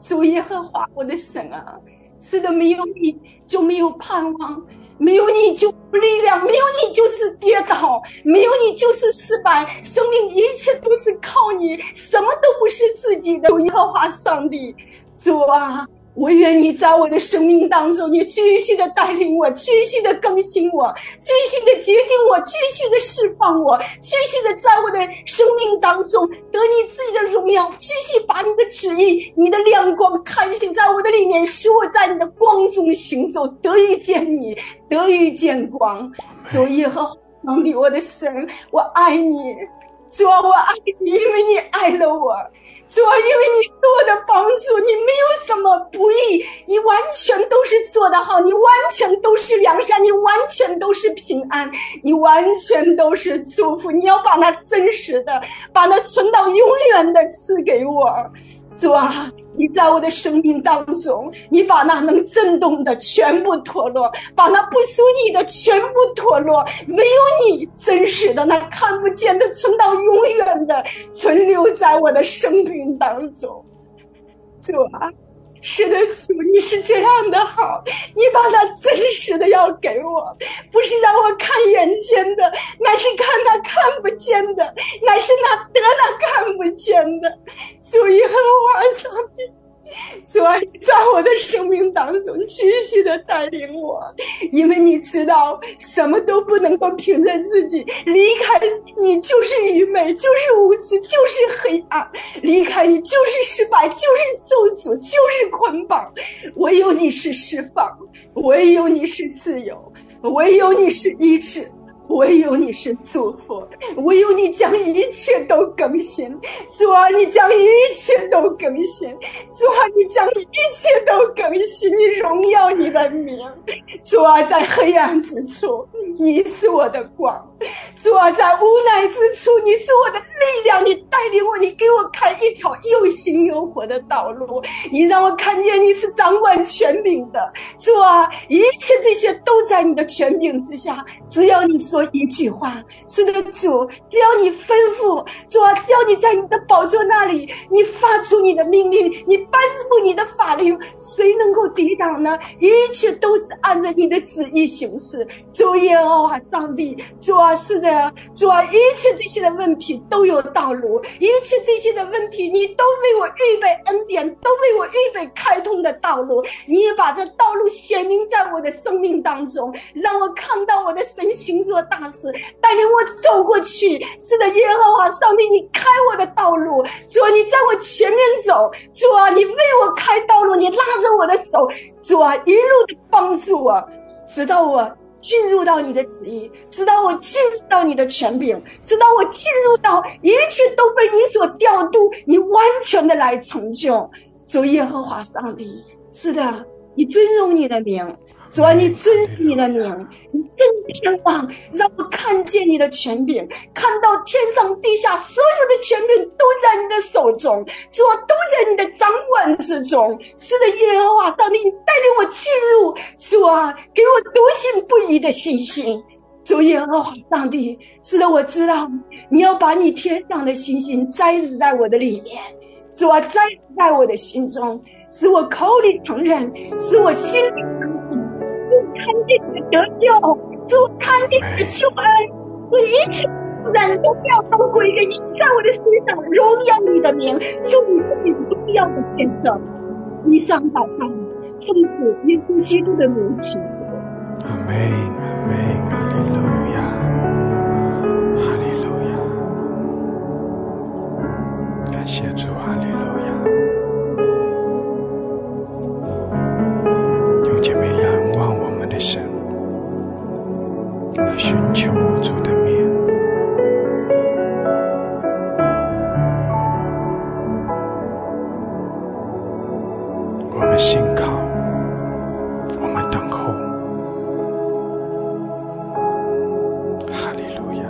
主耶和华，我的神啊，是的，没有你就没有盼望，没有你就无力量，没有你就是跌倒，没有你就是失败。生命一切都是靠你，什么都不是自己的。主耶和华上帝，主啊。我愿你在我的生命当中，你继续的带领我，继续的更新我，继续的洁净我，继续的释放我，继续的在我的生命当中得你自己的荣耀，继续把你的旨意、你的亮光开启在我的里面，使我在你的光中行走，得遇见你，得遇见光。主耶和华上帝，我的神，我爱你。主啊，我爱你，因为你爱了我。主啊，因为你是我的帮助，你没有什么不义，你完全都是做得好，你完全都是良善，你完全都是平安，你完全都是祝福。你要把那真实的，把那存到永远的赐给我。主啊，你在我的生命当中，你把那能震动的全部脱落，把那不属你的全部脱落，没有你真实的那看不见的存到永远的存留在我的生命当中。主啊。是的，主，你是这样的好，你把他真实的要给我，不是让我看眼前的，乃是看他看不见的，乃是那得那看不见的。主耶和华上帝。主啊，在我的生命当中继续的带领我，因为你知道，什么都不能够凭着自己离开你，就是愚昧，就是无知，就是黑暗；离开你就是失败，就是咒诅，就是捆绑。唯有你是释放，唯有你是自由，唯有你是医治。唯有你是祝福，唯有你将一切都更新。主啊，你将一切都更新。主啊，你将一切都更新。你荣耀你的名。主啊，在黑暗之处，你是我的光。主啊，在无奈之处，你是我的力量。你带领我，你给我开一条又新又活的道路。你让我看见你是掌管权柄的。主啊，一切这些都在你的权柄之下。只要你说。说一句话，是的，主，只要你吩咐，主啊，只要你在你的宝座那里，你发出你的命令，你颁布你的法律，谁能够抵挡呢？一切都是按照你的旨意行事。主耶和华上帝，主啊，是的，主啊，一切这些的问题都有道路，一切这些的问题，你都为我预备恩典，都为我预备开通的道路。你也把这道路显明在我的生命当中，让我看到我的神行作。大事带领我走过去，是的，耶和华上帝，你开我的道路，主啊，你在我前面走，主啊，你为我开道路，你拉着我的手，主啊，一路的帮助我，直到我进入到你的旨意，直到我进入到你的权柄，直到我进入到一切都被你所调度，你完全的来成就。主耶和华上帝，是的，你尊荣你的名。主啊，你尊你的名，你真天望，让我看见你的权柄，看到天上地下所有的权柄都在你的手中，主啊，都在你的掌管之中。是的，耶和华上帝，你带领我进入，主啊，给我笃信不疑的信心。主耶和华上帝，是的，我知道你要把你天上的星星栽植在我的里面，主啊，栽植在我的心中，使我口里承认，使我心里。得救，主，看见你的救恩，你一切忍耐教导的规约，在我的身上荣耀你的名，祝你最荣耀的见证，一生饱餐，从此耶稣基督的奴仆。阿妹，阿妹，哈利路亚，哈利路亚，感谢主，哈利路亚。两姐妹。寻求主的面，我们信靠，我们等候，哈利路亚。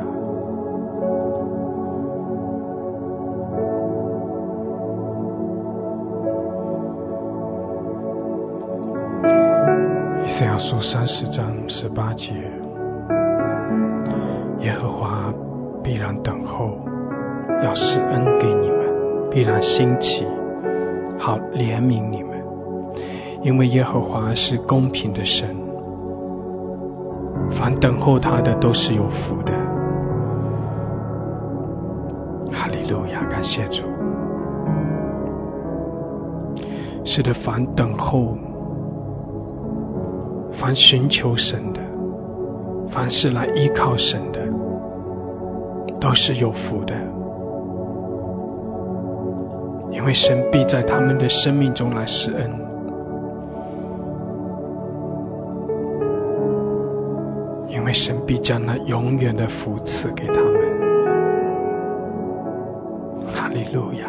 以赛亚书三十章十八节。然等候，要施恩给你们，必然兴起，好怜悯你们，因为耶和华是公平的神，凡等候他的都是有福的。哈利路亚，感谢主。是的，凡等候。凡寻求神的，凡是来依靠神的，都是有福的，因为神必在他们的生命中来施恩，因为神必将那永远的福赐给他们。哈利路亚！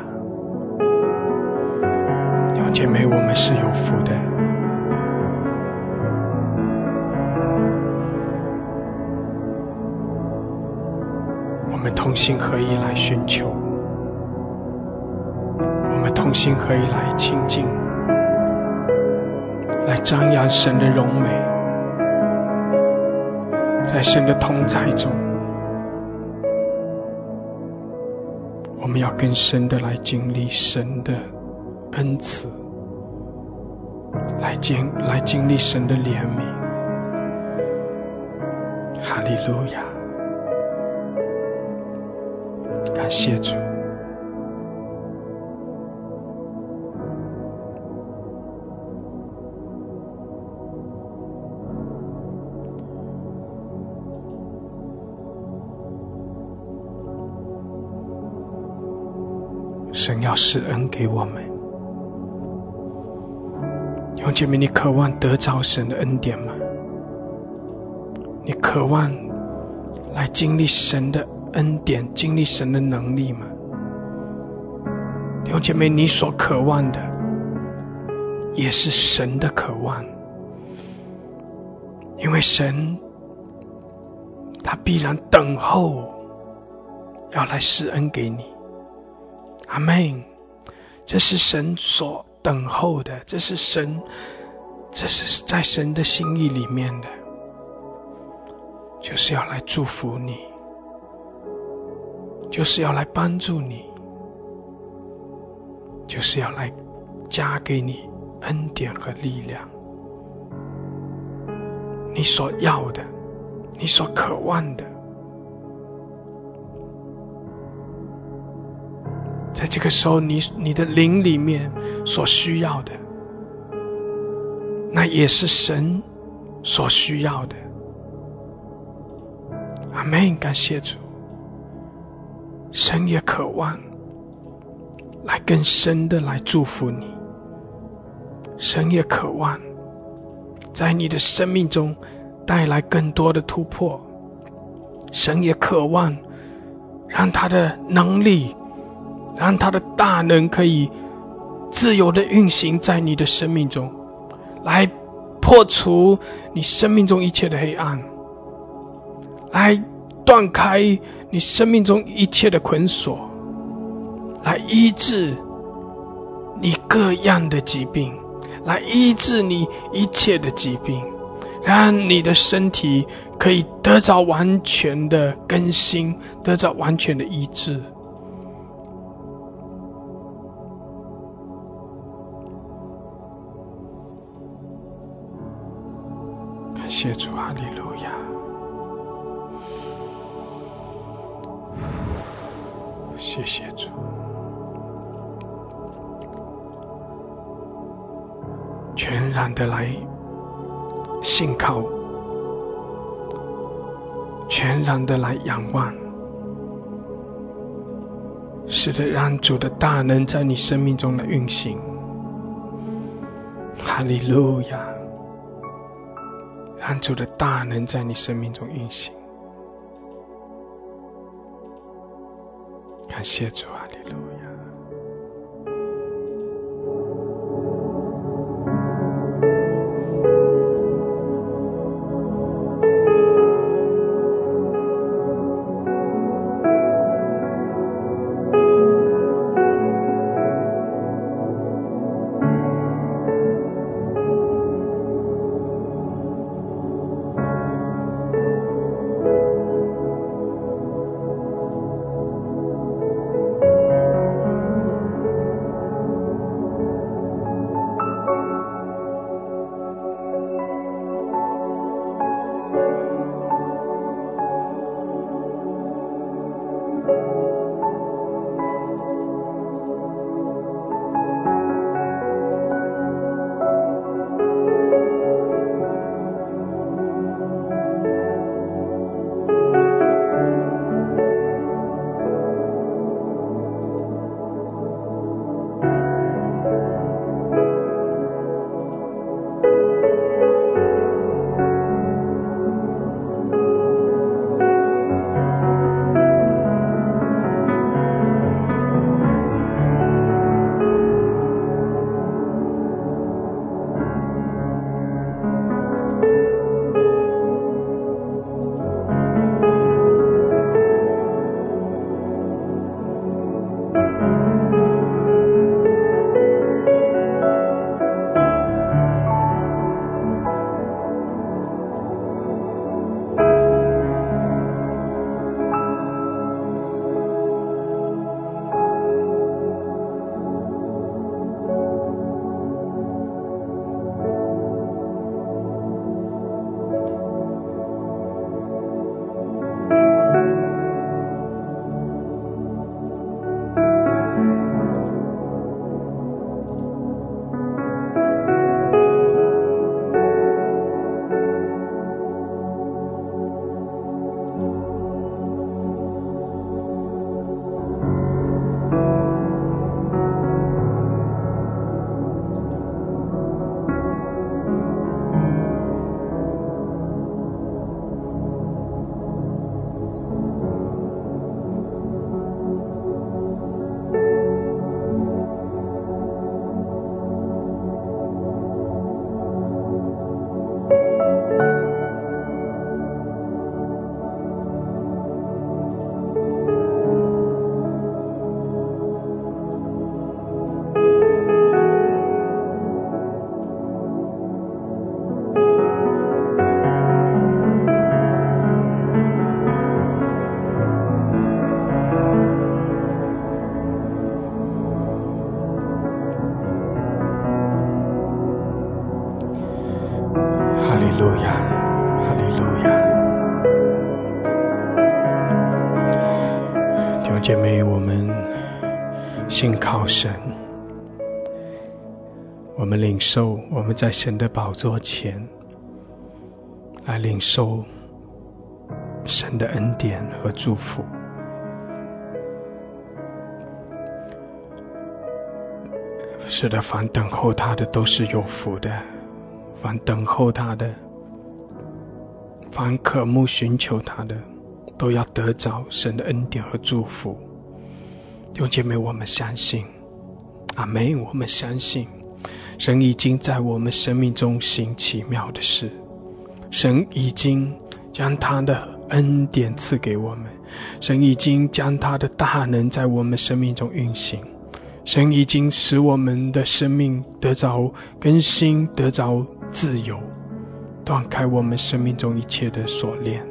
弟兄姐妹，我们是有福的。我们同心合意来寻求，我们同心合意来亲近，来张扬神的荣美，在神的同在中，我们要更深的来经历神的恩赐，来经来经历神的怜悯。哈利路亚。谢主，神要施恩给我们。兄姐妹，你渴望得着神的恩典吗？你渴望来经历神的？恩典经历神的能力吗？弟兄姐妹，你所渴望的，也是神的渴望，因为神他必然等候，要来施恩给你。阿门。这是神所等候的，这是神，这是在神的心意里面的，就是要来祝福你。就是要来帮助你，就是要来加给你恩典和力量。你所要的，你所渴望的，在这个时候，你你的灵里面所需要的，那也是神所需要的。阿门，感谢主。神也渴望来更深的来祝福你，神也渴望在你的生命中带来更多的突破，神也渴望让他的能力，让他的大能可以自由的运行在你的生命中，来破除你生命中一切的黑暗，来断开。你生命中一切的捆锁，来医治你各样的疾病，来医治你一切的疾病，让你的身体可以得到完全的更新，得到完全的医治。感谢主，哈利路谢谢主，全然的来信靠，全然的来仰望，使得让主的大能在你生命中的运行。哈利路亚，让主的大能在你生命中运行。感谢主，啊利路神，我们领受，我们在神的宝座前来领受神的恩典和祝福。是的，凡等候他的都是有福的。凡等候他的，凡渴慕寻求他的，都要得着神的恩典和祝福。弟兄姐妹，我们相信，阿门。我们相信，神已经在我们生命中行奇妙的事，神已经将他的恩典赐给我们，神已经将他的大能在我们生命中运行，神已经使我们的生命得着更新，得着。自由，断开我们生命中一切的锁链，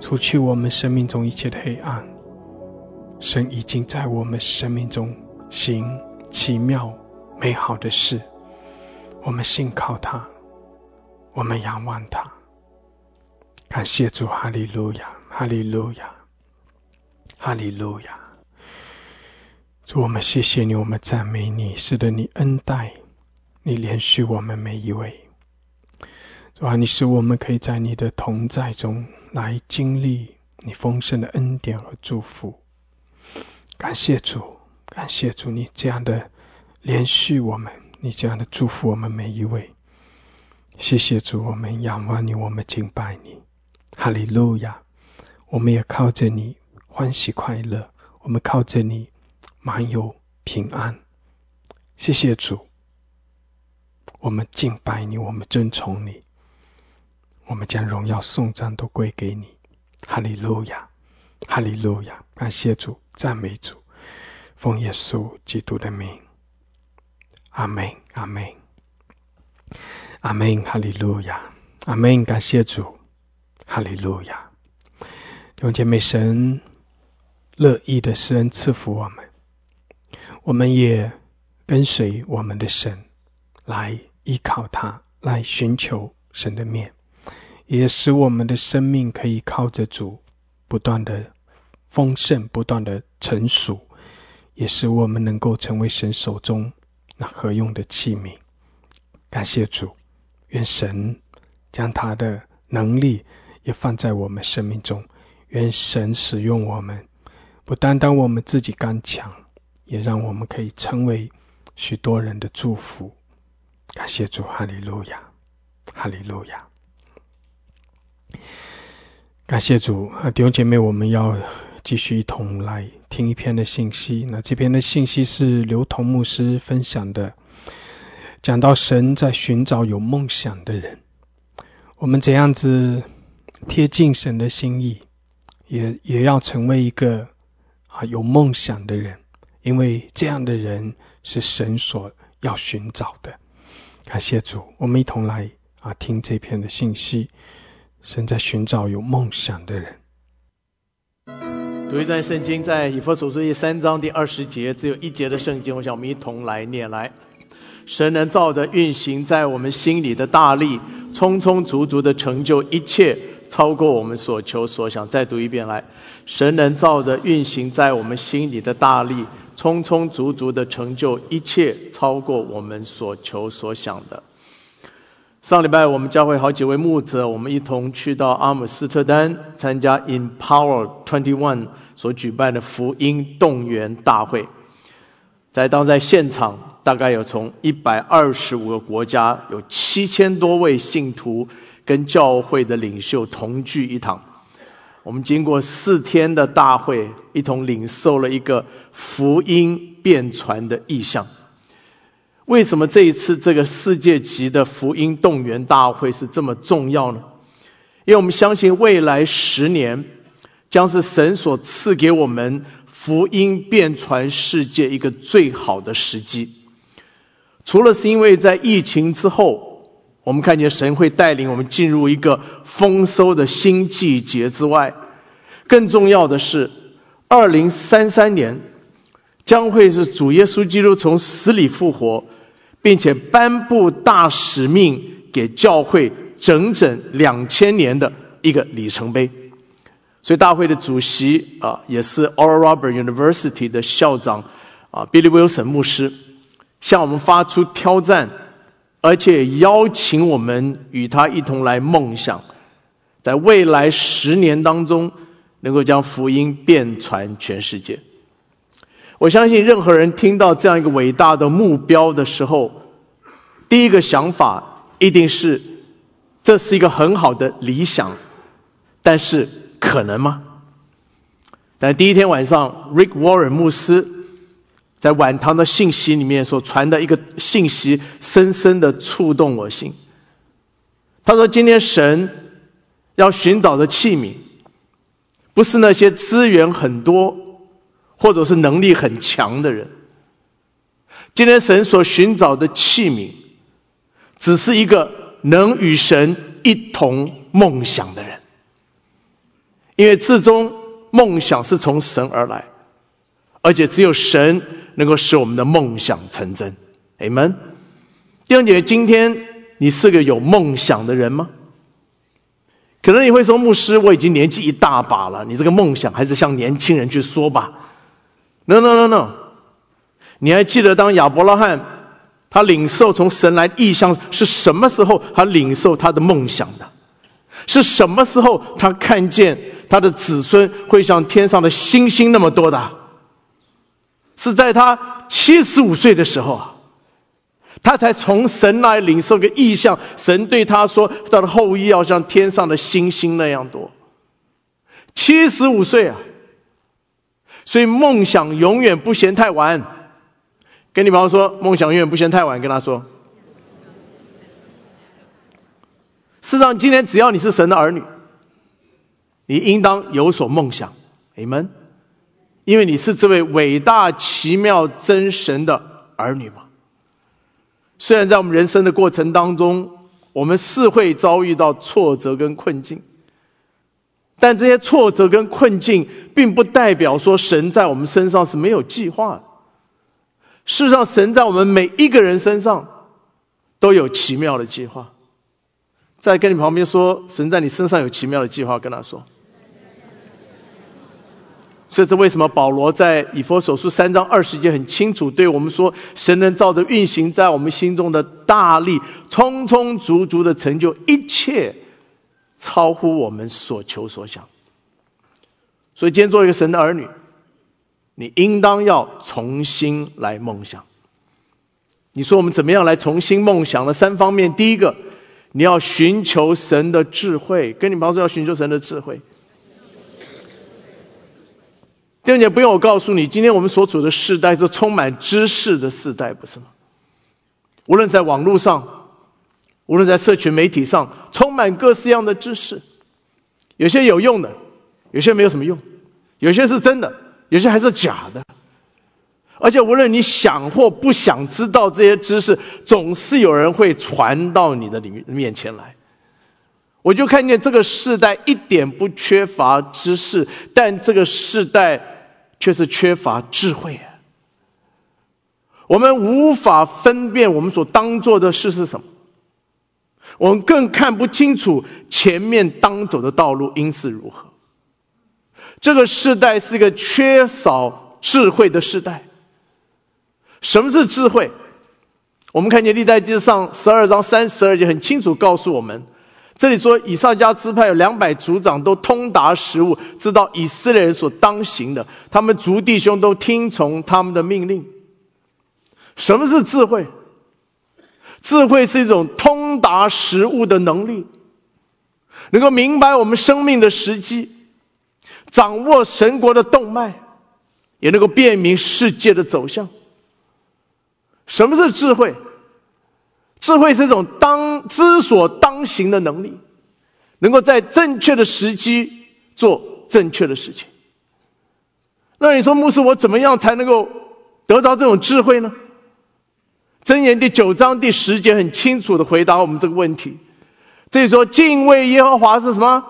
除去我们生命中一切的黑暗。神已经在我们生命中行奇妙美好的事，我们信靠他，我们仰望他。感谢主，哈利路亚，哈利路亚，哈利路亚。主，我们谢谢你，我们赞美你，使得你恩待，你连续我们每一位。主啊，你使我们可以在你的同在中来经历你丰盛的恩典和祝福。感谢主，感谢主，你这样的连续我们，你这样的祝福我们每一位。谢谢主，我们仰望你，我们敬拜你，哈利路亚！我们也靠着你欢喜快乐，我们靠着你满有平安。谢谢主，我们敬拜你，我们尊崇你。我们将荣耀颂赞都归给你，哈利路亚，哈利路亚！感谢主，赞美主，奉耶稣基督的名，阿门，阿门，阿门，哈利路亚，阿门！感谢主，哈利路亚！弟兄妹，神乐意的施恩赐福我们，我们也跟随我们的神来依靠他，来寻求神的面。也使我们的生命可以靠着主不断的丰盛不断的成熟，也使我们能够成为神手中那合用的器皿。感谢主，愿神将他的能力也放在我们生命中，愿神使用我们，不单单我们自己刚强，也让我们可以成为许多人的祝福。感谢主，哈利路亚，哈利路亚。感谢主啊，弟兄姐妹，我们要继续一同来听一篇的信息。那这篇的信息是刘同牧师分享的，讲到神在寻找有梦想的人。我们怎样子贴近神的心意，也也要成为一个啊有梦想的人，因为这样的人是神所要寻找的。感谢主，我们一同来啊听这篇的信息。神在寻找有梦想的人。读一段圣经，在以弗所书第三章第二十节，只有一节的圣经，我想我们一同来念来。神能照着运行在我们心里的大力，充充足足的成就一切，超过我们所求所想。再读一遍来，神能照着运行在我们心里的大力，充充足足的成就一切，超过我们所求所想的。上礼拜我们教会好几位牧者，我们一同去到阿姆斯特丹参加 Empower Twenty One 所举办的福音动员大会。在当在现场，大概有从一百二十五个国家，有七千多位信徒跟教会的领袖同聚一堂。我们经过四天的大会，一同领受了一个福音变传的意向。为什么这一次这个世界级的福音动员大会是这么重要呢？因为我们相信未来十年将是神所赐给我们福音遍传世界一个最好的时机。除了是因为在疫情之后，我们看见神会带领我们进入一个丰收的新季节之外，更重要的是，二零三三年将会是主耶稣基督从死里复活。并且颁布大使命给教会整整两千年的一个里程碑，所以大会的主席啊，也是 Oral Roberts University 的校长啊，Billy Wilson 牧师，向我们发出挑战，而且邀请我们与他一同来梦想，在未来十年当中，能够将福音遍传全世界。我相信任何人听到这样一个伟大的目标的时候，第一个想法一定是这是一个很好的理想，但是可能吗？但第一天晚上，Rick Warren 牧师在晚堂的信息里面所传的一个信息，深深的触动我心。他说：“今天神要寻找的器皿，不是那些资源很多。”或者是能力很强的人，今天神所寻找的器皿，只是一个能与神一同梦想的人，因为至终梦想是从神而来，而且只有神能够使我们的梦想成真。阿门。弟兄姐妹，今天你是个有梦想的人吗？可能你会说，牧师，我已经年纪一大把了，你这个梦想还是向年轻人去说吧。No no no no！你还记得当亚伯拉罕他领受从神来意象是什么时候？他领受他的梦想的，是什么时候？他看见他的子孙会像天上的星星那么多的，是在他七十五岁的时候啊，他才从神来领受个意象。神对他说：“他的后裔要像天上的星星那样多。”七十五岁啊！所以梦想永远不嫌太晚。跟你朋友说，梦想永远不嫌太晚。跟他说，事实上，今天只要你是神的儿女，你应当有所梦想。你们，因为你是这位伟大、奇妙、真神的儿女嘛。虽然在我们人生的过程当中，我们是会遭遇到挫折跟困境。但这些挫折跟困境，并不代表说神在我们身上是没有计划的。事实上，神在我们每一个人身上都有奇妙的计划。在跟你旁边说，神在你身上有奇妙的计划，跟他说。所以这为什么保罗在以佛所书三章二十节很清楚对我们说：神能照着运行在我们心中的大力，充充足足的成就一切，超乎我们所求所想。所以今天做一个神的儿女，你应当要重新来梦想。你说我们怎么样来重新梦想呢？三方面，第一个，你要寻求神的智慧，跟你保说要寻求神的智慧。第二点，不用我告诉你，今天我们所处的时代是充满知识的时代，不是吗？无论在网络上，无论在社群媒体上，充满各式样的知识，有些有用的，有些没有什么用，有些是真的，有些还是假的。而且无论你想或不想知道这些知识，总是有人会传到你的里面面前来。我就看见这个时代一点不缺乏知识，但这个时代。却是缺乏智慧！我们无法分辨我们所当做的事是什么，我们更看不清楚前面当走的道路应是如何。这个时代是一个缺少智慧的时代。什么是智慧？我们看见历代记上十二章三十二节很清楚告诉我们。这里说，以撒家支派有两百族长都通达时务，知道以色列人所当行的，他们族弟兄都听从他们的命令。什么是智慧？智慧是一种通达时务的能力，能够明白我们生命的时机，掌握神国的动脉，也能够辨明世界的走向。什么是智慧？智慧是一种当知所当行的能力，能够在正确的时机做正确的事情。那你说，牧师，我怎么样才能够得到这种智慧呢？箴言第九章第十节很清楚的回答我们这个问题。这里说，敬畏耶和华是什么？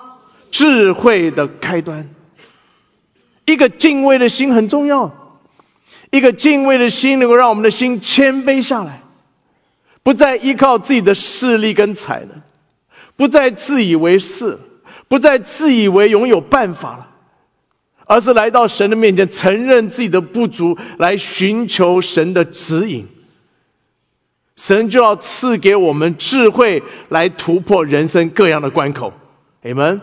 智慧的开端。一个敬畏的心很重要，一个敬畏的心能够让我们的心谦卑下来。不再依靠自己的势力跟才能，不再自以为是，不再自以为拥有办法了，而是来到神的面前，承认自己的不足，来寻求神的指引。神就要赐给我们智慧，来突破人生各样的关口。你们，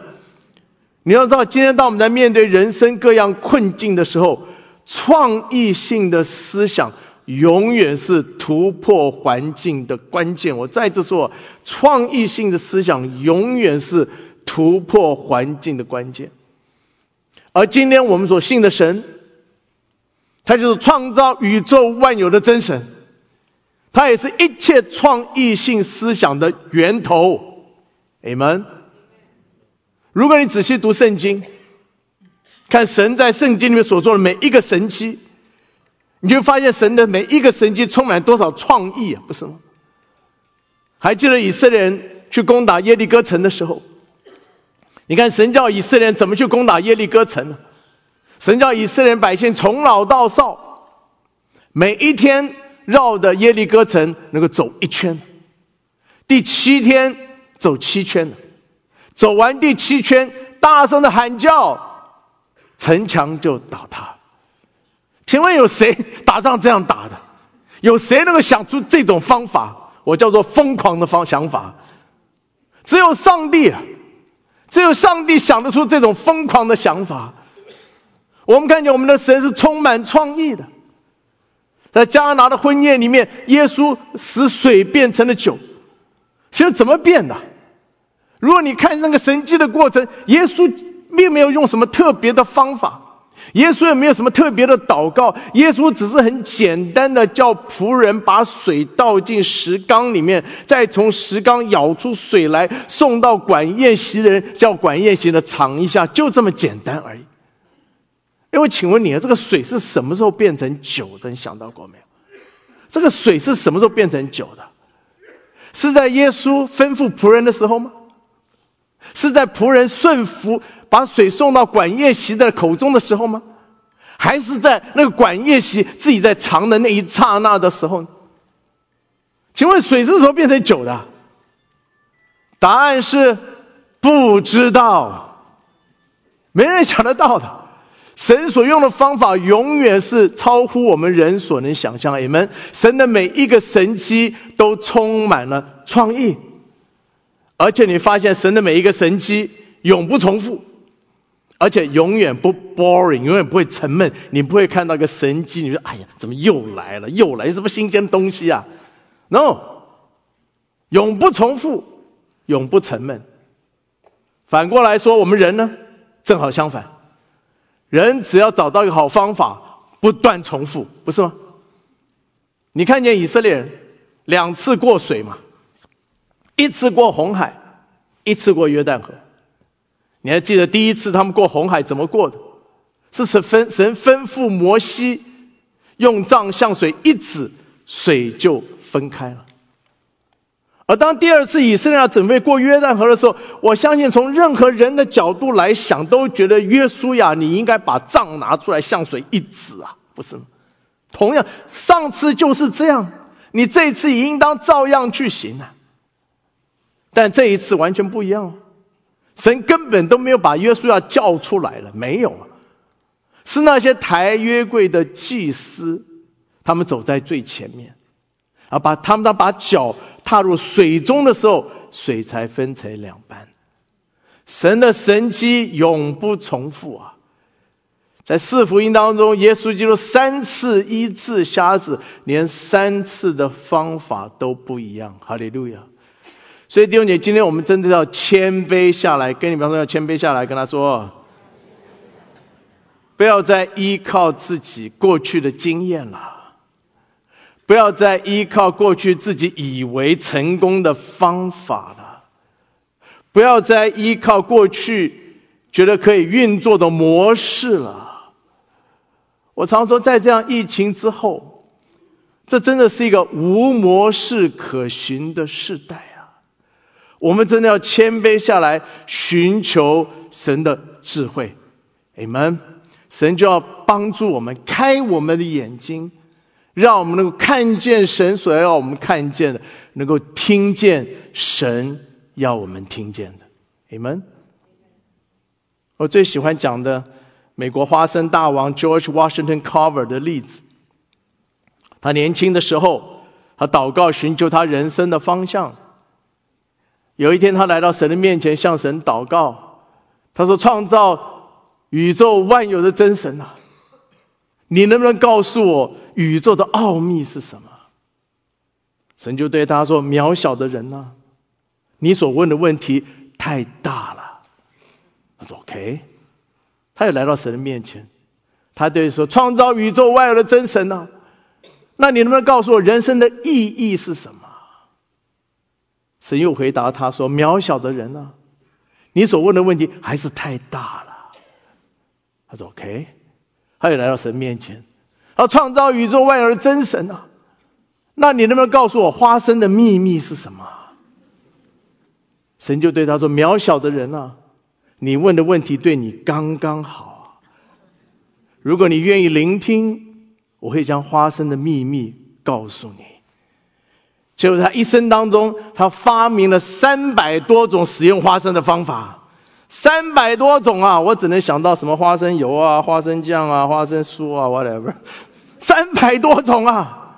你要知道，今天当我们在面对人生各样困境的时候，创意性的思想。永远是突破环境的关键。我再次说，创意性的思想永远是突破环境的关键。而今天我们所信的神，他就是创造宇宙万有的真神，他也是一切创意性思想的源头。你们。如果你仔细读圣经，看神在圣经里面所做的每一个神迹。你就发现神的每一个神迹充满多少创意啊，不是吗？还记得以色列人去攻打耶利哥城的时候，你看神叫以色列人怎么去攻打耶利哥城呢？神叫以色列人百姓从老到少，每一天绕着耶利哥城能够走一圈，第七天走七圈走完第七圈，大声的喊叫，城墙就倒塌。请问有谁打仗这样打的？有谁能够想出这种方法？我叫做疯狂的方想法。只有上帝，只有上帝想得出这种疯狂的想法。我们看见我们的神是充满创意的。在加拿的婚宴里面，耶稣使水变成了酒，其实怎么变的？如果你看那个神迹的过程，耶稣并没有用什么特别的方法。耶稣也没有什么特别的祷告，耶稣只是很简单的叫仆人把水倒进石缸里面，再从石缸舀出水来送到管宴席人，叫管宴席的尝一下，就这么简单而已。因为请问你啊，这个水是什么时候变成酒的？你想到过没有？这个水是什么时候变成酒的？是在耶稣吩咐仆人的时候吗？是在仆人顺服？把水送到管宴席的口中的时候吗？还是在那个管宴席自己在尝的那一刹那的时候？请问水是怎么变成酒的？答案是不知道，没人想得到的。神所用的方法永远是超乎我们人所能想象。你们，神的每一个神迹都充满了创意，而且你发现神的每一个神迹永不重复，而且永远不 boring，永远不会沉闷。你不会看到一个神迹，你说：“哎呀，怎么又来了？又来，什么新鲜东西啊？”No，永不重复，永不沉闷。反过来说，我们人呢，正好相反。人只要找到一个好方法，不断重复，不是吗？你看见以色列人两次过水嘛，一次过红海，一次过约旦河。你还记得第一次他们过红海怎么过的？是神吩神吩咐摩西用杖向水一指，水就分开了。而当第二次以色列准备过约旦河的时候，我相信从任何人的角度来想，都觉得约书亚你应该把杖拿出来向水一指啊，不是吗？同样，上次就是这样，你这次也应当照样去行啊。但这一次完全不一样，神根本都没有把约书亚叫出来了，没有，是那些抬约柜的祭司，他们走在最前面，啊，把他们把脚。踏入水中的时候，水才分成两半。神的神迹永不重复啊！在四福音当中，耶稣基督三次医治瞎子，连三次的方法都不一样。哈利路亚！所以弟兄姐，今天我们真的要谦卑下来，跟你们说要谦卑下来，跟他说，不要再依靠自己过去的经验了。不要再依靠过去自己以为成功的方法了，不要再依靠过去觉得可以运作的模式了。我常说，在这样疫情之后，这真的是一个无模式可循的时代啊！我们真的要谦卑下来，寻求神的智慧。你们，神就要帮助我们，开我们的眼睛。让我们能够看见神所要我们看见的，能够听见神要我们听见的。你们，我最喜欢讲的美国花生大王 George Washington Carver 的例子。他年轻的时候，他祷告寻求他人生的方向。有一天，他来到神的面前，向神祷告。他说：“创造宇宙万有的真神啊！”你能不能告诉我宇宙的奥秘是什么？神就对他说：“渺小的人呢？你所问的问题太大了。”他说：“OK。”他又来到神的面前，他对说：“创造宇宙万有的真神呢？那你能不能告诉我人生的意义是什么？”神又回答他说：“渺小的人呢？你所问的问题还是太大了。”他说：“OK。”他也来到神面前，他创造宇宙万有的真神啊！那你能不能告诉我花生的秘密是什么？神就对他说：“渺小的人啊，你问的问题对你刚刚好。如果你愿意聆听，我会将花生的秘密告诉你。”结果他一生当中，他发明了三百多种使用花生的方法。三百多种啊！我只能想到什么花生油啊、花生酱啊、花生酥啊，whatever，三百多种啊！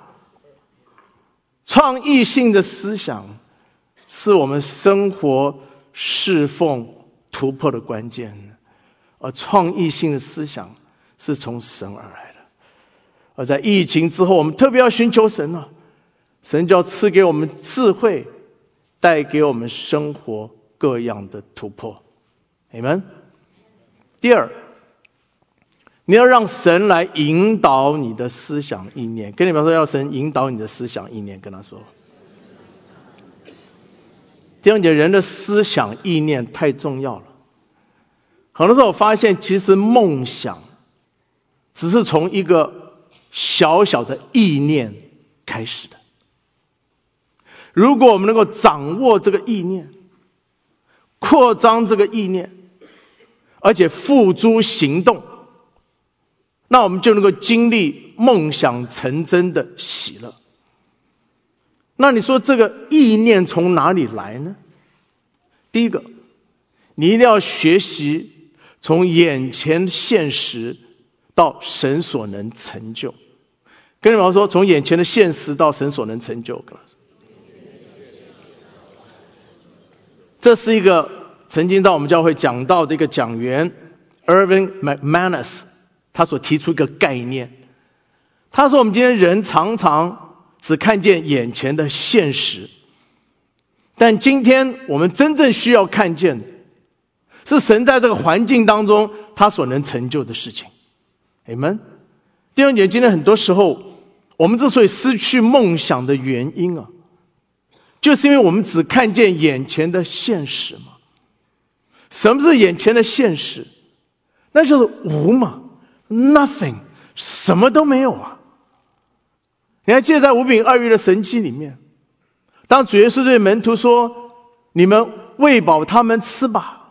创意性的思想是我们生活侍奉突破的关键，而创意性的思想是从神而来的。而在疫情之后，我们特别要寻求神啊！神就要赐给我们智慧，带给我们生活各样的突破。你们，第二，你要让神来引导你的思想意念。跟你们说，要神引导你的思想意念。跟他说，第二点，人的思想意念太重要了。很多时候，我发现其实梦想只是从一个小小的意念开始的。如果我们能够掌握这个意念，扩张这个意念。而且付诸行动，那我们就能够经历梦想成真的喜乐。那你说这个意念从哪里来呢？第一个，你一定要学习从眼前现实到神所能成就。跟你们说，从眼前的现实到神所能成就。这是一个曾经到我们教会讲到的一个讲员 Irving McManus，他所提出一个概念。他说：“我们今天人常常只看见眼前的现实，但今天我们真正需要看见的，是神在这个环境当中他所能成就的事情。”你们。弟兄姐，今天很多时候，我们之所以失去梦想的原因啊，就是因为我们只看见眼前的现实嘛。什么是眼前的现实？那就是无嘛，nothing，什么都没有啊。你还记得在五饼二鱼的神迹里面，当主耶稣对门徒说：“你们喂饱他们吃吧。”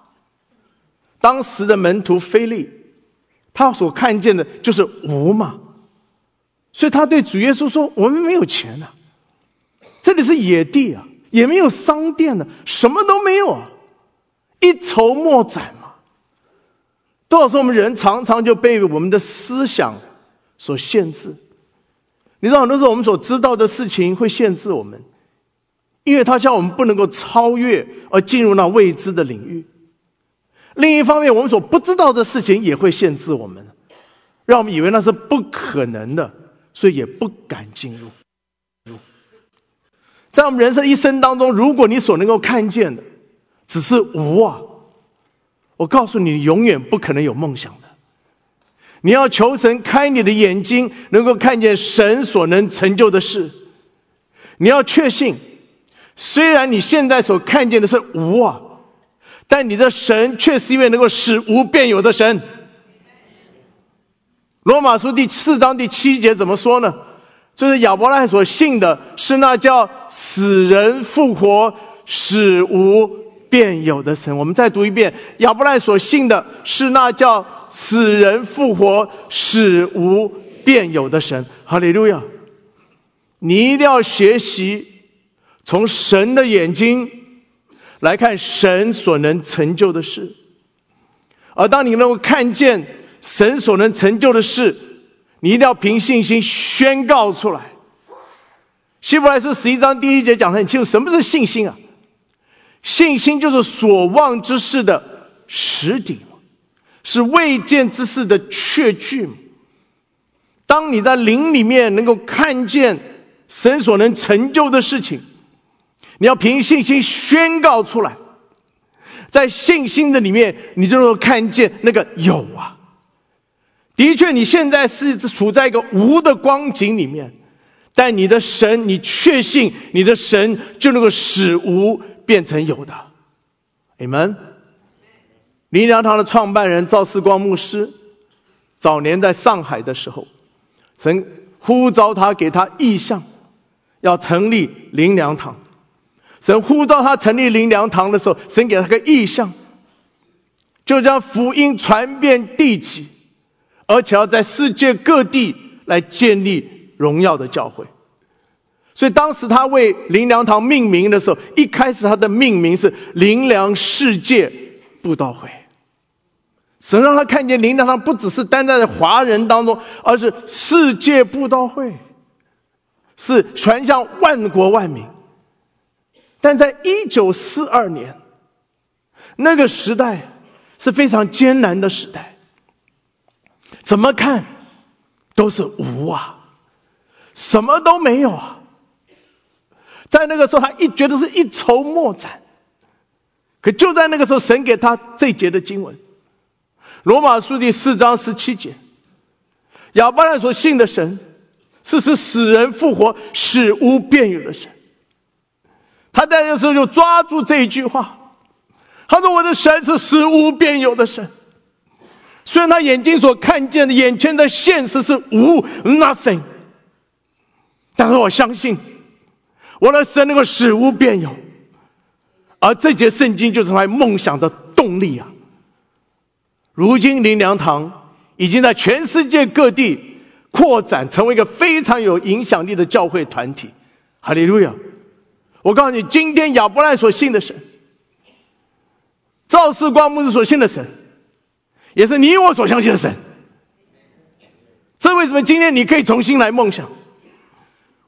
当时的门徒菲利，他所看见的就是无嘛，所以他对主耶稣说：“我们没有钱呐，这里是野地啊，也没有商店呢，什么都没有啊，一筹莫展嘛。”多少时候我们人常常就被我们的思想所限制。你知道，很多时候我们所知道的事情会限制我们，因为它叫我们不能够超越而进入那未知的领域。另一方面，我们所不知道的事情也会限制我们，让我们以为那是不可能的，所以也不敢进入。在我们人生一生当中，如果你所能够看见的只是无啊，我告诉你，永远不可能有梦想的。你要求神开你的眼睛，能够看见神所能成就的事。你要确信，虽然你现在所看见的是无啊，但你的神却是一位能够使无变有的神。罗马书第四章第七节怎么说呢？就是亚伯拉罕所信的是那叫死人复活、使无变有的神。我们再读一遍：亚伯拉罕所信的是那叫。死人复活、使无变有的神，哈利路亚！你一定要学习从神的眼睛来看神所能成就的事，而当你能够看见神所能成就的事，你一定要凭信心宣告出来。希伯来书十一章第一节讲的很清楚，什么是信心啊？信心就是所望之事的实底。是未见之事的确据。当你在灵里面能够看见神所能成就的事情，你要凭信心宣告出来，在信心的里面，你就能够看见那个有啊。的确，你现在是处在一个无的光景里面，但你的神，你确信你的神就能够使无变成有的。Amen。灵粮堂的创办人赵世光牧师，早年在上海的时候，神呼召他给他意向，要成立灵粮堂。神呼召他成立灵粮堂的时候，神给他个意向，就将福音传遍地极，而且要在世界各地来建立荣耀的教会。所以当时他为灵粮堂命名的时候，一开始他的命名是灵粮世界布道会。神让他看见灵粮堂不只是单单在华人当中，而是世界布道会，是传向万国万民。但在一九四二年，那个时代是非常艰难的时代，怎么看都是无啊，什么都没有啊。在那个时候，他一觉得是一筹莫展。可就在那个时候，神给他这节的经文。罗马书第四章十七节，亚伯拉所信的神是使死人复活、使无变有的神。他在那时候就抓住这一句话，他说：“我的神是使无变有的神。”虽然他眼睛所看见的眼前的现实是无 nothing，但是我相信我的神能够使无变有，而这节圣经就是他梦想的动力啊！如今灵粮堂已经在全世界各地扩展，成为一个非常有影响力的教会团体。哈利路亚！我告诉你，今天亚伯拉所信的神，赵世光牧师所信的神，也是你我所相信的神。这为什么今天你可以重新来梦想？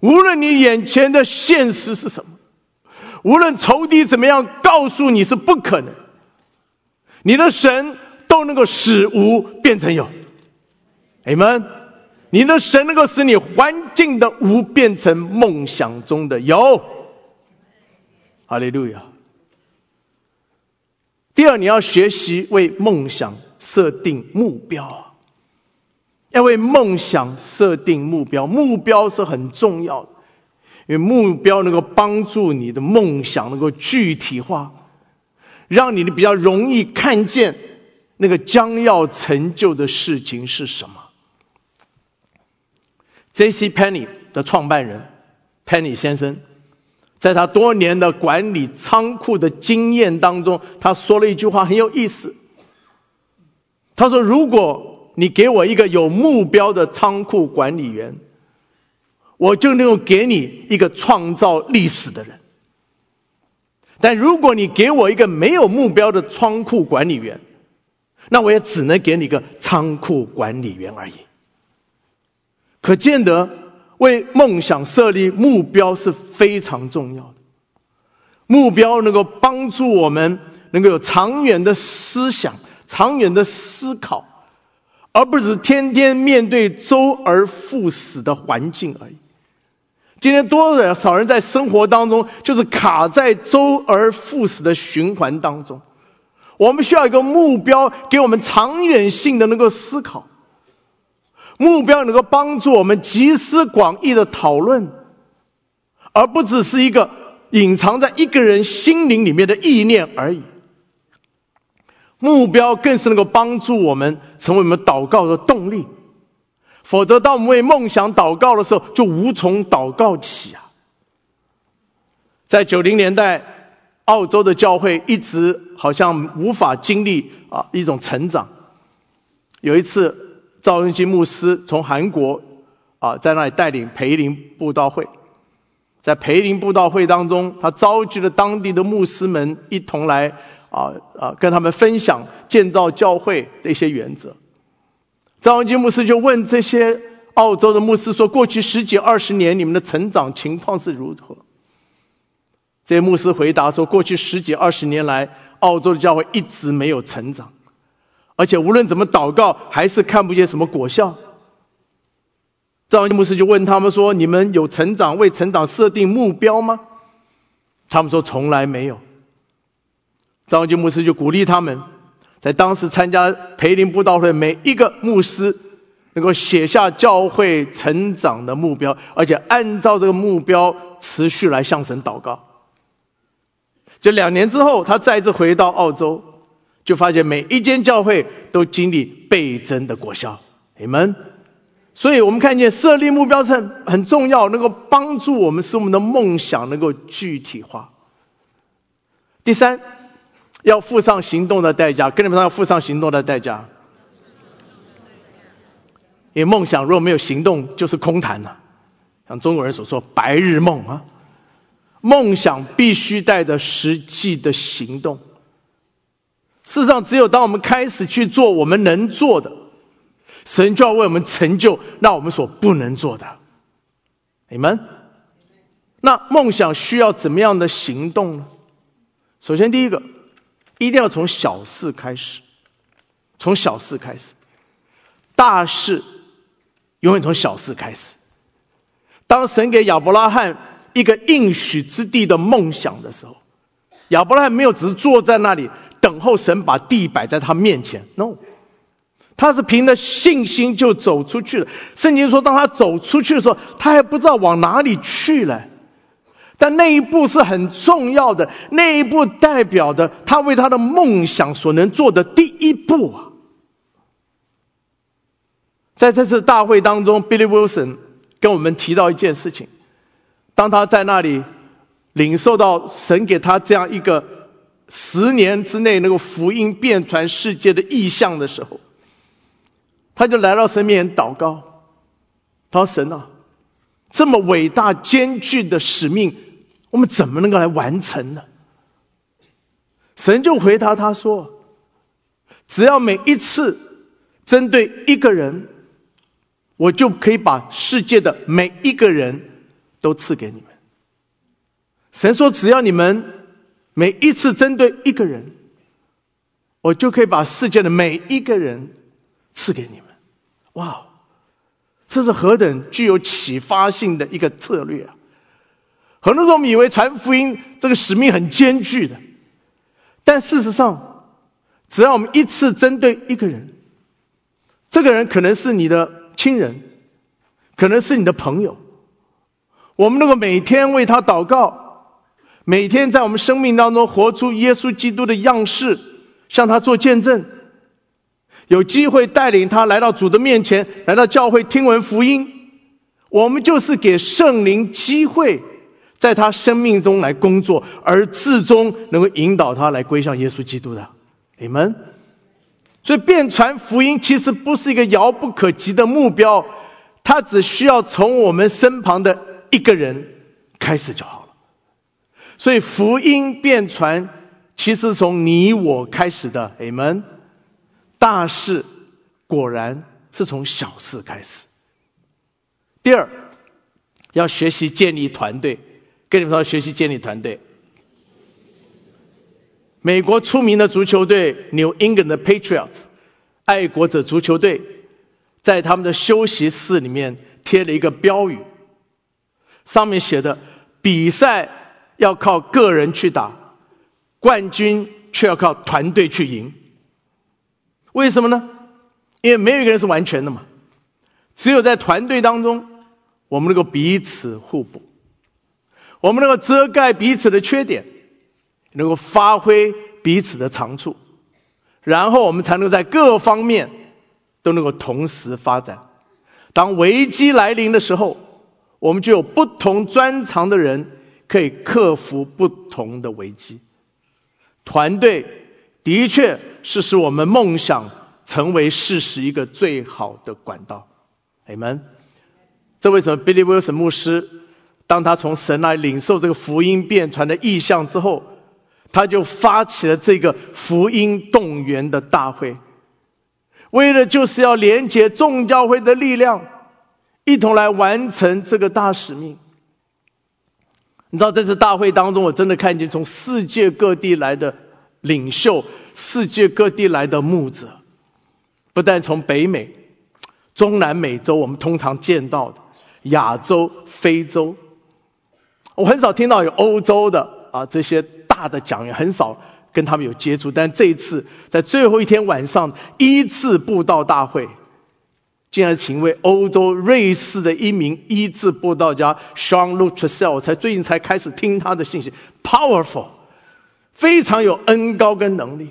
无论你眼前的现实是什么，无论仇敌怎么样告诉你是不可能，你的神都能够使无变成有。你们，你的神能够使你环境的无变成梦想中的有。哈利路亚。第二，你要学习为梦想设定目标。要为梦想设定目标，目标是很重要的，因为目标能够帮助你的梦想能够具体化，让你的比较容易看见那个将要成就的事情是什么。J.C. Penny 的创办人 Penny 先生，在他多年的管理仓库的经验当中，他说了一句话很有意思。他说：“如果……”你给我一个有目标的仓库管理员，我就能够给你一个创造历史的人。但如果你给我一个没有目标的仓库管理员，那我也只能给你一个仓库管理员而已。可见得为梦想设立目标是非常重要的，目标能够帮助我们能够有长远的思想、长远的思考。而不是天天面对周而复始的环境而已。今天多少人在生活当中就是卡在周而复始的循环当中。我们需要一个目标，给我们长远性的能够思考。目标能够帮助我们集思广益的讨论，而不只是一个隐藏在一个人心灵里面的意念而已。目标更是能够帮助我们成为我们祷告的动力，否则当我们为梦想祷告的时候，就无从祷告起啊！在九零年代，澳洲的教会一直好像无法经历啊一种成长。有一次，赵恩基牧师从韩国啊在那里带领培林布道会，在培林布道会当中，他召集了当地的牧师们一同来。啊啊！跟他们分享建造教会的一些原则。张文基牧师就问这些澳洲的牧师说：“过去十几二十年，你们的成长情况是如何？”这些牧师回答说：“过去十几二十年来，澳洲的教会一直没有成长，而且无论怎么祷告，还是看不见什么果效。”张文基牧师就问他们说：“你们有成长，为成长设定目标吗？”他们说：“从来没有。”张文基牧师就鼓励他们，在当时参加培林布道会，每一个牧师能够写下教会成长的目标，而且按照这个目标持续来向神祷告。就两年之后，他再次回到澳洲，就发现每一间教会都经历倍增的果效。你们，所以我们看见设立目标是很很重要，能够帮助我们使我们的梦想能够具体化。第三。要付上行动的代价，跟你们要付上行动的代价。因为梦想如果没有行动，就是空谈呐。像中国人所说“白日梦”啊，梦想必须带着实际的行动。事实上，只有当我们开始去做我们能做的，神就要为我们成就那我们所不能做的。你们，那梦想需要怎么样的行动呢？首先，第一个。一定要从小事开始，从小事开始，大事永远从小事开始。当神给亚伯拉罕一个应许之地的梦想的时候，亚伯拉罕没有只是坐在那里等候神把地摆在他面前，no，他是凭着信心就走出去了。圣经说，当他走出去的时候，他还不知道往哪里去了。但那一步是很重要的，那一步代表的他为他的梦想所能做的第一步啊！在这次大会当中，Billy Wilson 跟我们提到一件事情：当他在那里领受到神给他这样一个十年之内能够福音遍传世界的意向的时候，他就来到神面前祷告，他说：“神啊，这么伟大艰巨的使命！”我们怎么能够来完成呢？神就回答他说：“只要每一次针对一个人，我就可以把世界的每一个人都赐给你们。神说，只要你们每一次针对一个人，我就可以把世界的每一个人赐给你们。哇，这是何等具有启发性的一个策略啊！很多时候我们以为传福音这个使命很艰巨的，但事实上，只要我们一次针对一个人，这个人可能是你的亲人，可能是你的朋友，我们能够每天为他祷告，每天在我们生命当中活出耶稣基督的样式，向他做见证，有机会带领他来到主的面前，来到教会听闻福音，我们就是给圣灵机会。在他生命中来工作，而至终能够引导他来归向耶稣基督的，你们。所以，变传福音其实不是一个遥不可及的目标，他只需要从我们身旁的一个人开始就好了。所以，福音变传其实从你我开始的，你们。大事果然是从小事开始。第二，要学习建立团队。跟你们说，学习建立团队。美国出名的足球队 New England Patriots，爱国者足球队，在他们的休息室里面贴了一个标语，上面写的：“比赛要靠个人去打，冠军却要靠团队去赢。”为什么呢？因为没有一个人是完全的嘛，只有在团队当中，我们能够彼此互补。我们能够遮盖彼此的缺点，能够发挥彼此的长处，然后我们才能在各方面都能够同时发展。当危机来临的时候，我们就有不同专长的人可以克服不同的危机。团队的确是使我们梦想成为事实一个最好的管道。你们，这为什么 Billy Wilson 牧师？当他从神来领受这个福音变传的意象之后，他就发起了这个福音动员的大会，为了就是要连接众教会的力量，一同来完成这个大使命。你知道，在这大会当中，我真的看见从世界各地来的领袖，世界各地来的牧者，不但从北美、中南美洲，我们通常见到的亚洲、非洲。我很少听到有欧洲的啊这些大的讲员，很少跟他们有接触。但这一次在最后一天晚上，一次布道大会，竟然请位欧洲瑞士的一名医治布道家 Sean Luttrell，我才最近才开始听他的信息，powerful，非常有恩高跟能力。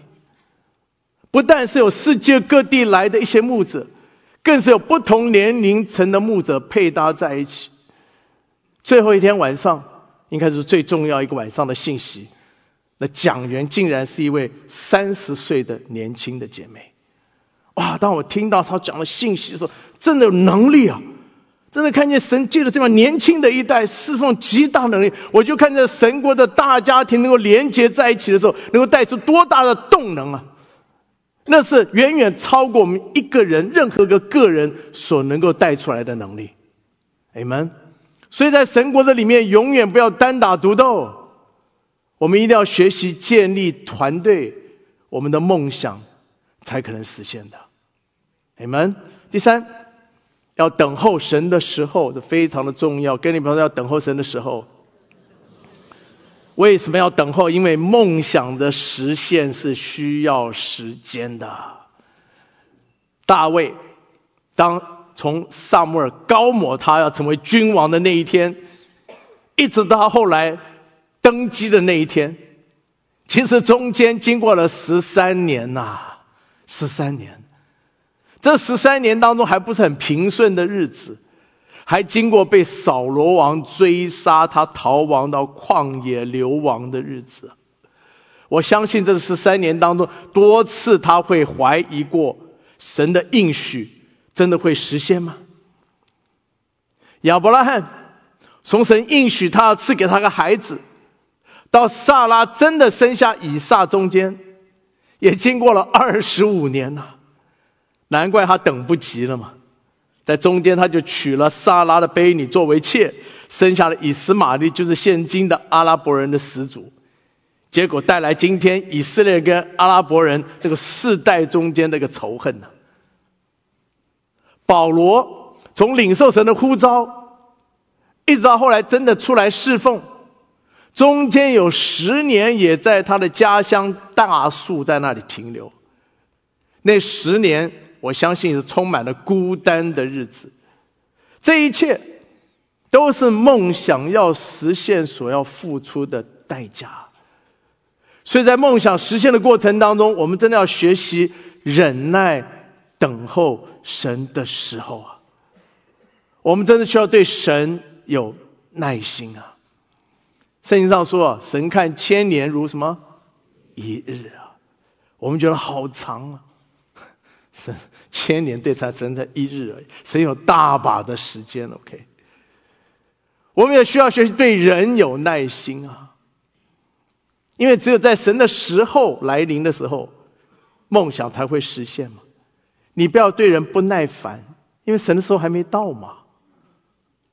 不但是有世界各地来的一些牧者，更是有不同年龄层的牧者配搭在一起。最后一天晚上。应该是最重要一个晚上的信息。那讲员竟然是一位三十岁的年轻的姐妹，哇！当我听到她讲的信息的时候，真的有能力啊！真的看见神借着这样年轻的一代释放极大能力，我就看见神国的大家庭能够连接在一起的时候，能够带出多大的动能啊！那是远远超过我们一个人任何个个人所能够带出来的能力。你们。所以在神国的里面，永远不要单打独斗，我们一定要学习建立团队，我们的梦想才可能实现的。你们第三，要等候神的时候，这非常的重要。跟你们说，要等候神的时候，为什么要等候？因为梦想的实现是需要时间的。大卫，当。从萨母尔高抹他要成为君王的那一天，一直到后来登基的那一天，其实中间经过了十三年呐，十三年。这十三年当中还不是很平顺的日子，还经过被扫罗王追杀，他逃亡到旷野流亡的日子。我相信这十三年当中，多次他会怀疑过神的应许。真的会实现吗？亚伯拉罕从神应许他赐给他个孩子，到萨拉真的生下以撒，中间也经过了二十五年呐，难怪他等不及了嘛。在中间他就娶了萨拉的婢女作为妾，生下了以斯玛利，就是现今的阿拉伯人的始祖。结果带来今天以色列跟阿拉伯人这个世代中间的个仇恨呢。保罗从领受神的呼召，一直到后来真的出来侍奉，中间有十年也在他的家乡大树在那里停留。那十年，我相信是充满了孤单的日子。这一切都是梦想要实现所要付出的代价。所以在梦想实现的过程当中，我们真的要学习忍耐。等候神的时候啊，我们真的需要对神有耐心啊。圣经上说，神看千年如什么一日啊，我们觉得好长啊。神千年对他真的一日而已，神有大把的时间。OK，我们也需要学习对人有耐心啊，因为只有在神的时候来临的时候，梦想才会实现嘛。你不要对人不耐烦，因为神的时候还没到嘛。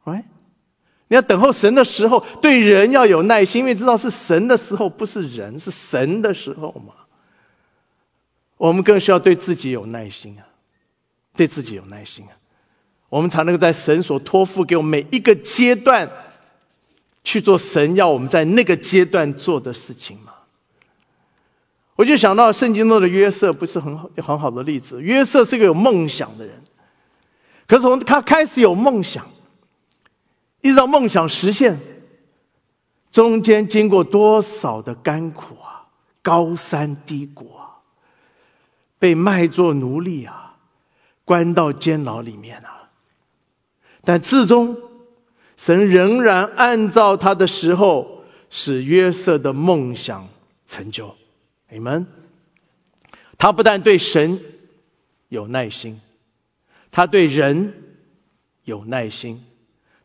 哎，你要等候神的时候，对人要有耐心，因为知道是神的时候，不是人，是神的时候嘛。我们更需要对自己有耐心啊，对自己有耐心啊，我们才能够在神所托付给我们每一个阶段去做神要我们在那个阶段做的事情嘛。我就想到圣经中的约瑟，不是很好很好的例子。约瑟是个有梦想的人，可是从他开始有梦想，一直到梦想实现，中间经过多少的甘苦啊，高山低谷啊，被卖作奴隶啊，关到监牢里面啊，但最终，神仍然按照他的时候，使约瑟的梦想成就。你们，他不但对神有耐心，他对人有耐心，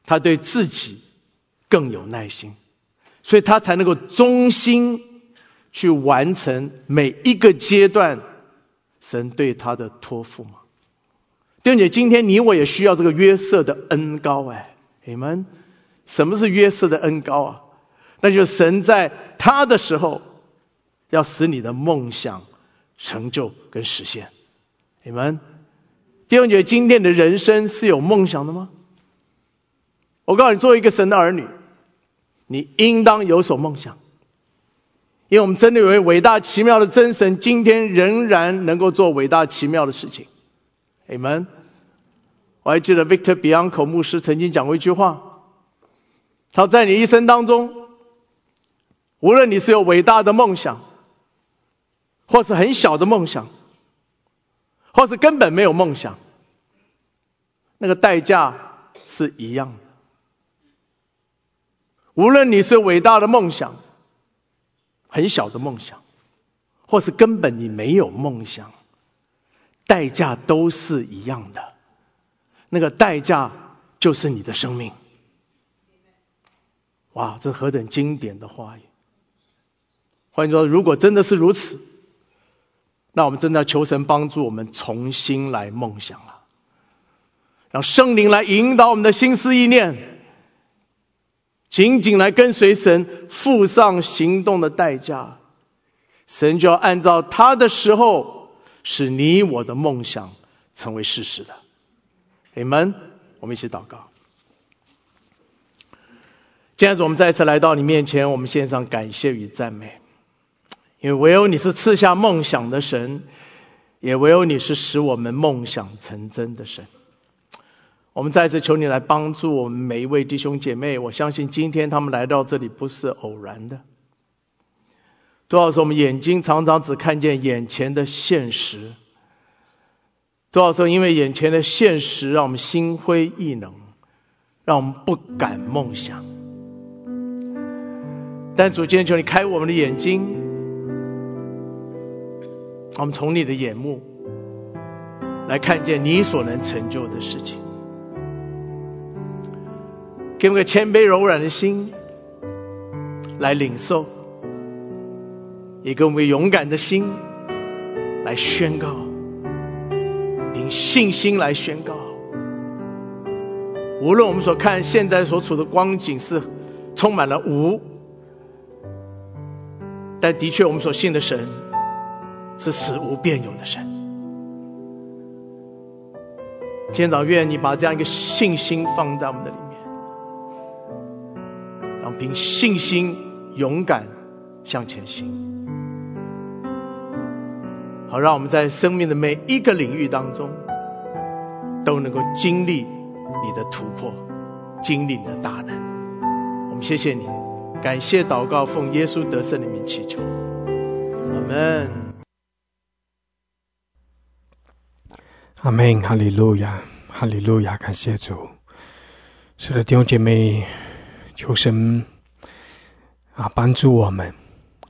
他对自己更有耐心，所以他才能够忠心去完成每一个阶段神对他的托付嘛。弟兄姐，今天你我也需要这个约瑟的恩高哎，你们，什么是约瑟的恩高啊？那就是神在他的时候。要使你的梦想成就跟实现，你们弟兄姐妹今天的人生是有梦想的吗？我告诉你，作为一个神的儿女，你应当有所梦想，因为我们真的有位伟大奇妙的真神，今天仍然能够做伟大奇妙的事情。你们，我还记得 Victor Bianco 牧师曾经讲过一句话，他在你一生当中，无论你是有伟大的梦想。或是很小的梦想，或是根本没有梦想，那个代价是一样的。无论你是伟大的梦想，很小的梦想，或是根本你没有梦想，代价都是一样的。那个代价就是你的生命。哇，这何等经典的话语！换句话说，如果真的是如此。那我们真的要求神帮助我们重新来梦想了，让圣灵来引导我们的心思意念，紧紧来跟随神，付上行动的代价，神就要按照他的时候，使你我的梦想成为事实的。你们，我们一起祷告。接着，我们再次来到你面前，我们献上感谢与赞美。因为唯有你是赐下梦想的神，也唯有你是使我们梦想成真的神。我们再次求你来帮助我们每一位弟兄姐妹。我相信今天他们来到这里不是偶然的。多少时候我们眼睛常常只看见眼前的现实？多少时候因为眼前的现实让我们心灰意冷，让我们不敢梦想？但主今天求你开我们的眼睛。我们从你的眼目来看见你所能成就的事情，给我们个谦卑柔软的心来领受，也给我们勇敢的心来宣告，凭信心来宣告，无论我们所看现在所处的光景是充满了无，但的确我们所信的神是死无变有的神。今天早愿你把这样一个信心放在我们的里面，让凭信心勇敢向前行，好让我们在生命的每一个领域当中都能够经历。你的突破，经历你的大能，我们谢谢你，感谢祷告，奉耶稣得胜的名祈求，阿门，阿门，哈利路亚，哈利路亚，感谢主，是的，弟兄姐妹，求神啊帮助我们，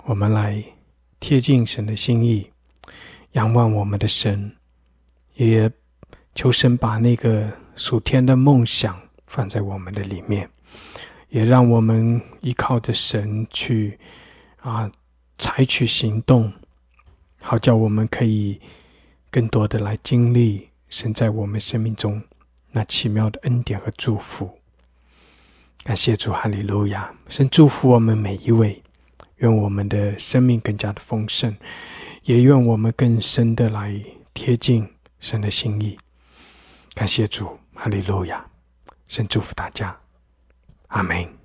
我们来贴近神的心意，仰望我们的神，也求神把那个。属天的梦想放在我们的里面，也让我们依靠着神去啊采取行动，好叫我们可以更多的来经历神在我们生命中那奇妙的恩典和祝福。感谢主，哈利路亚！神祝福我们每一位，愿我们的生命更加的丰盛，也愿我们更深的来贴近神的心意。感谢主。哈利路亚，神祝福大家，阿门。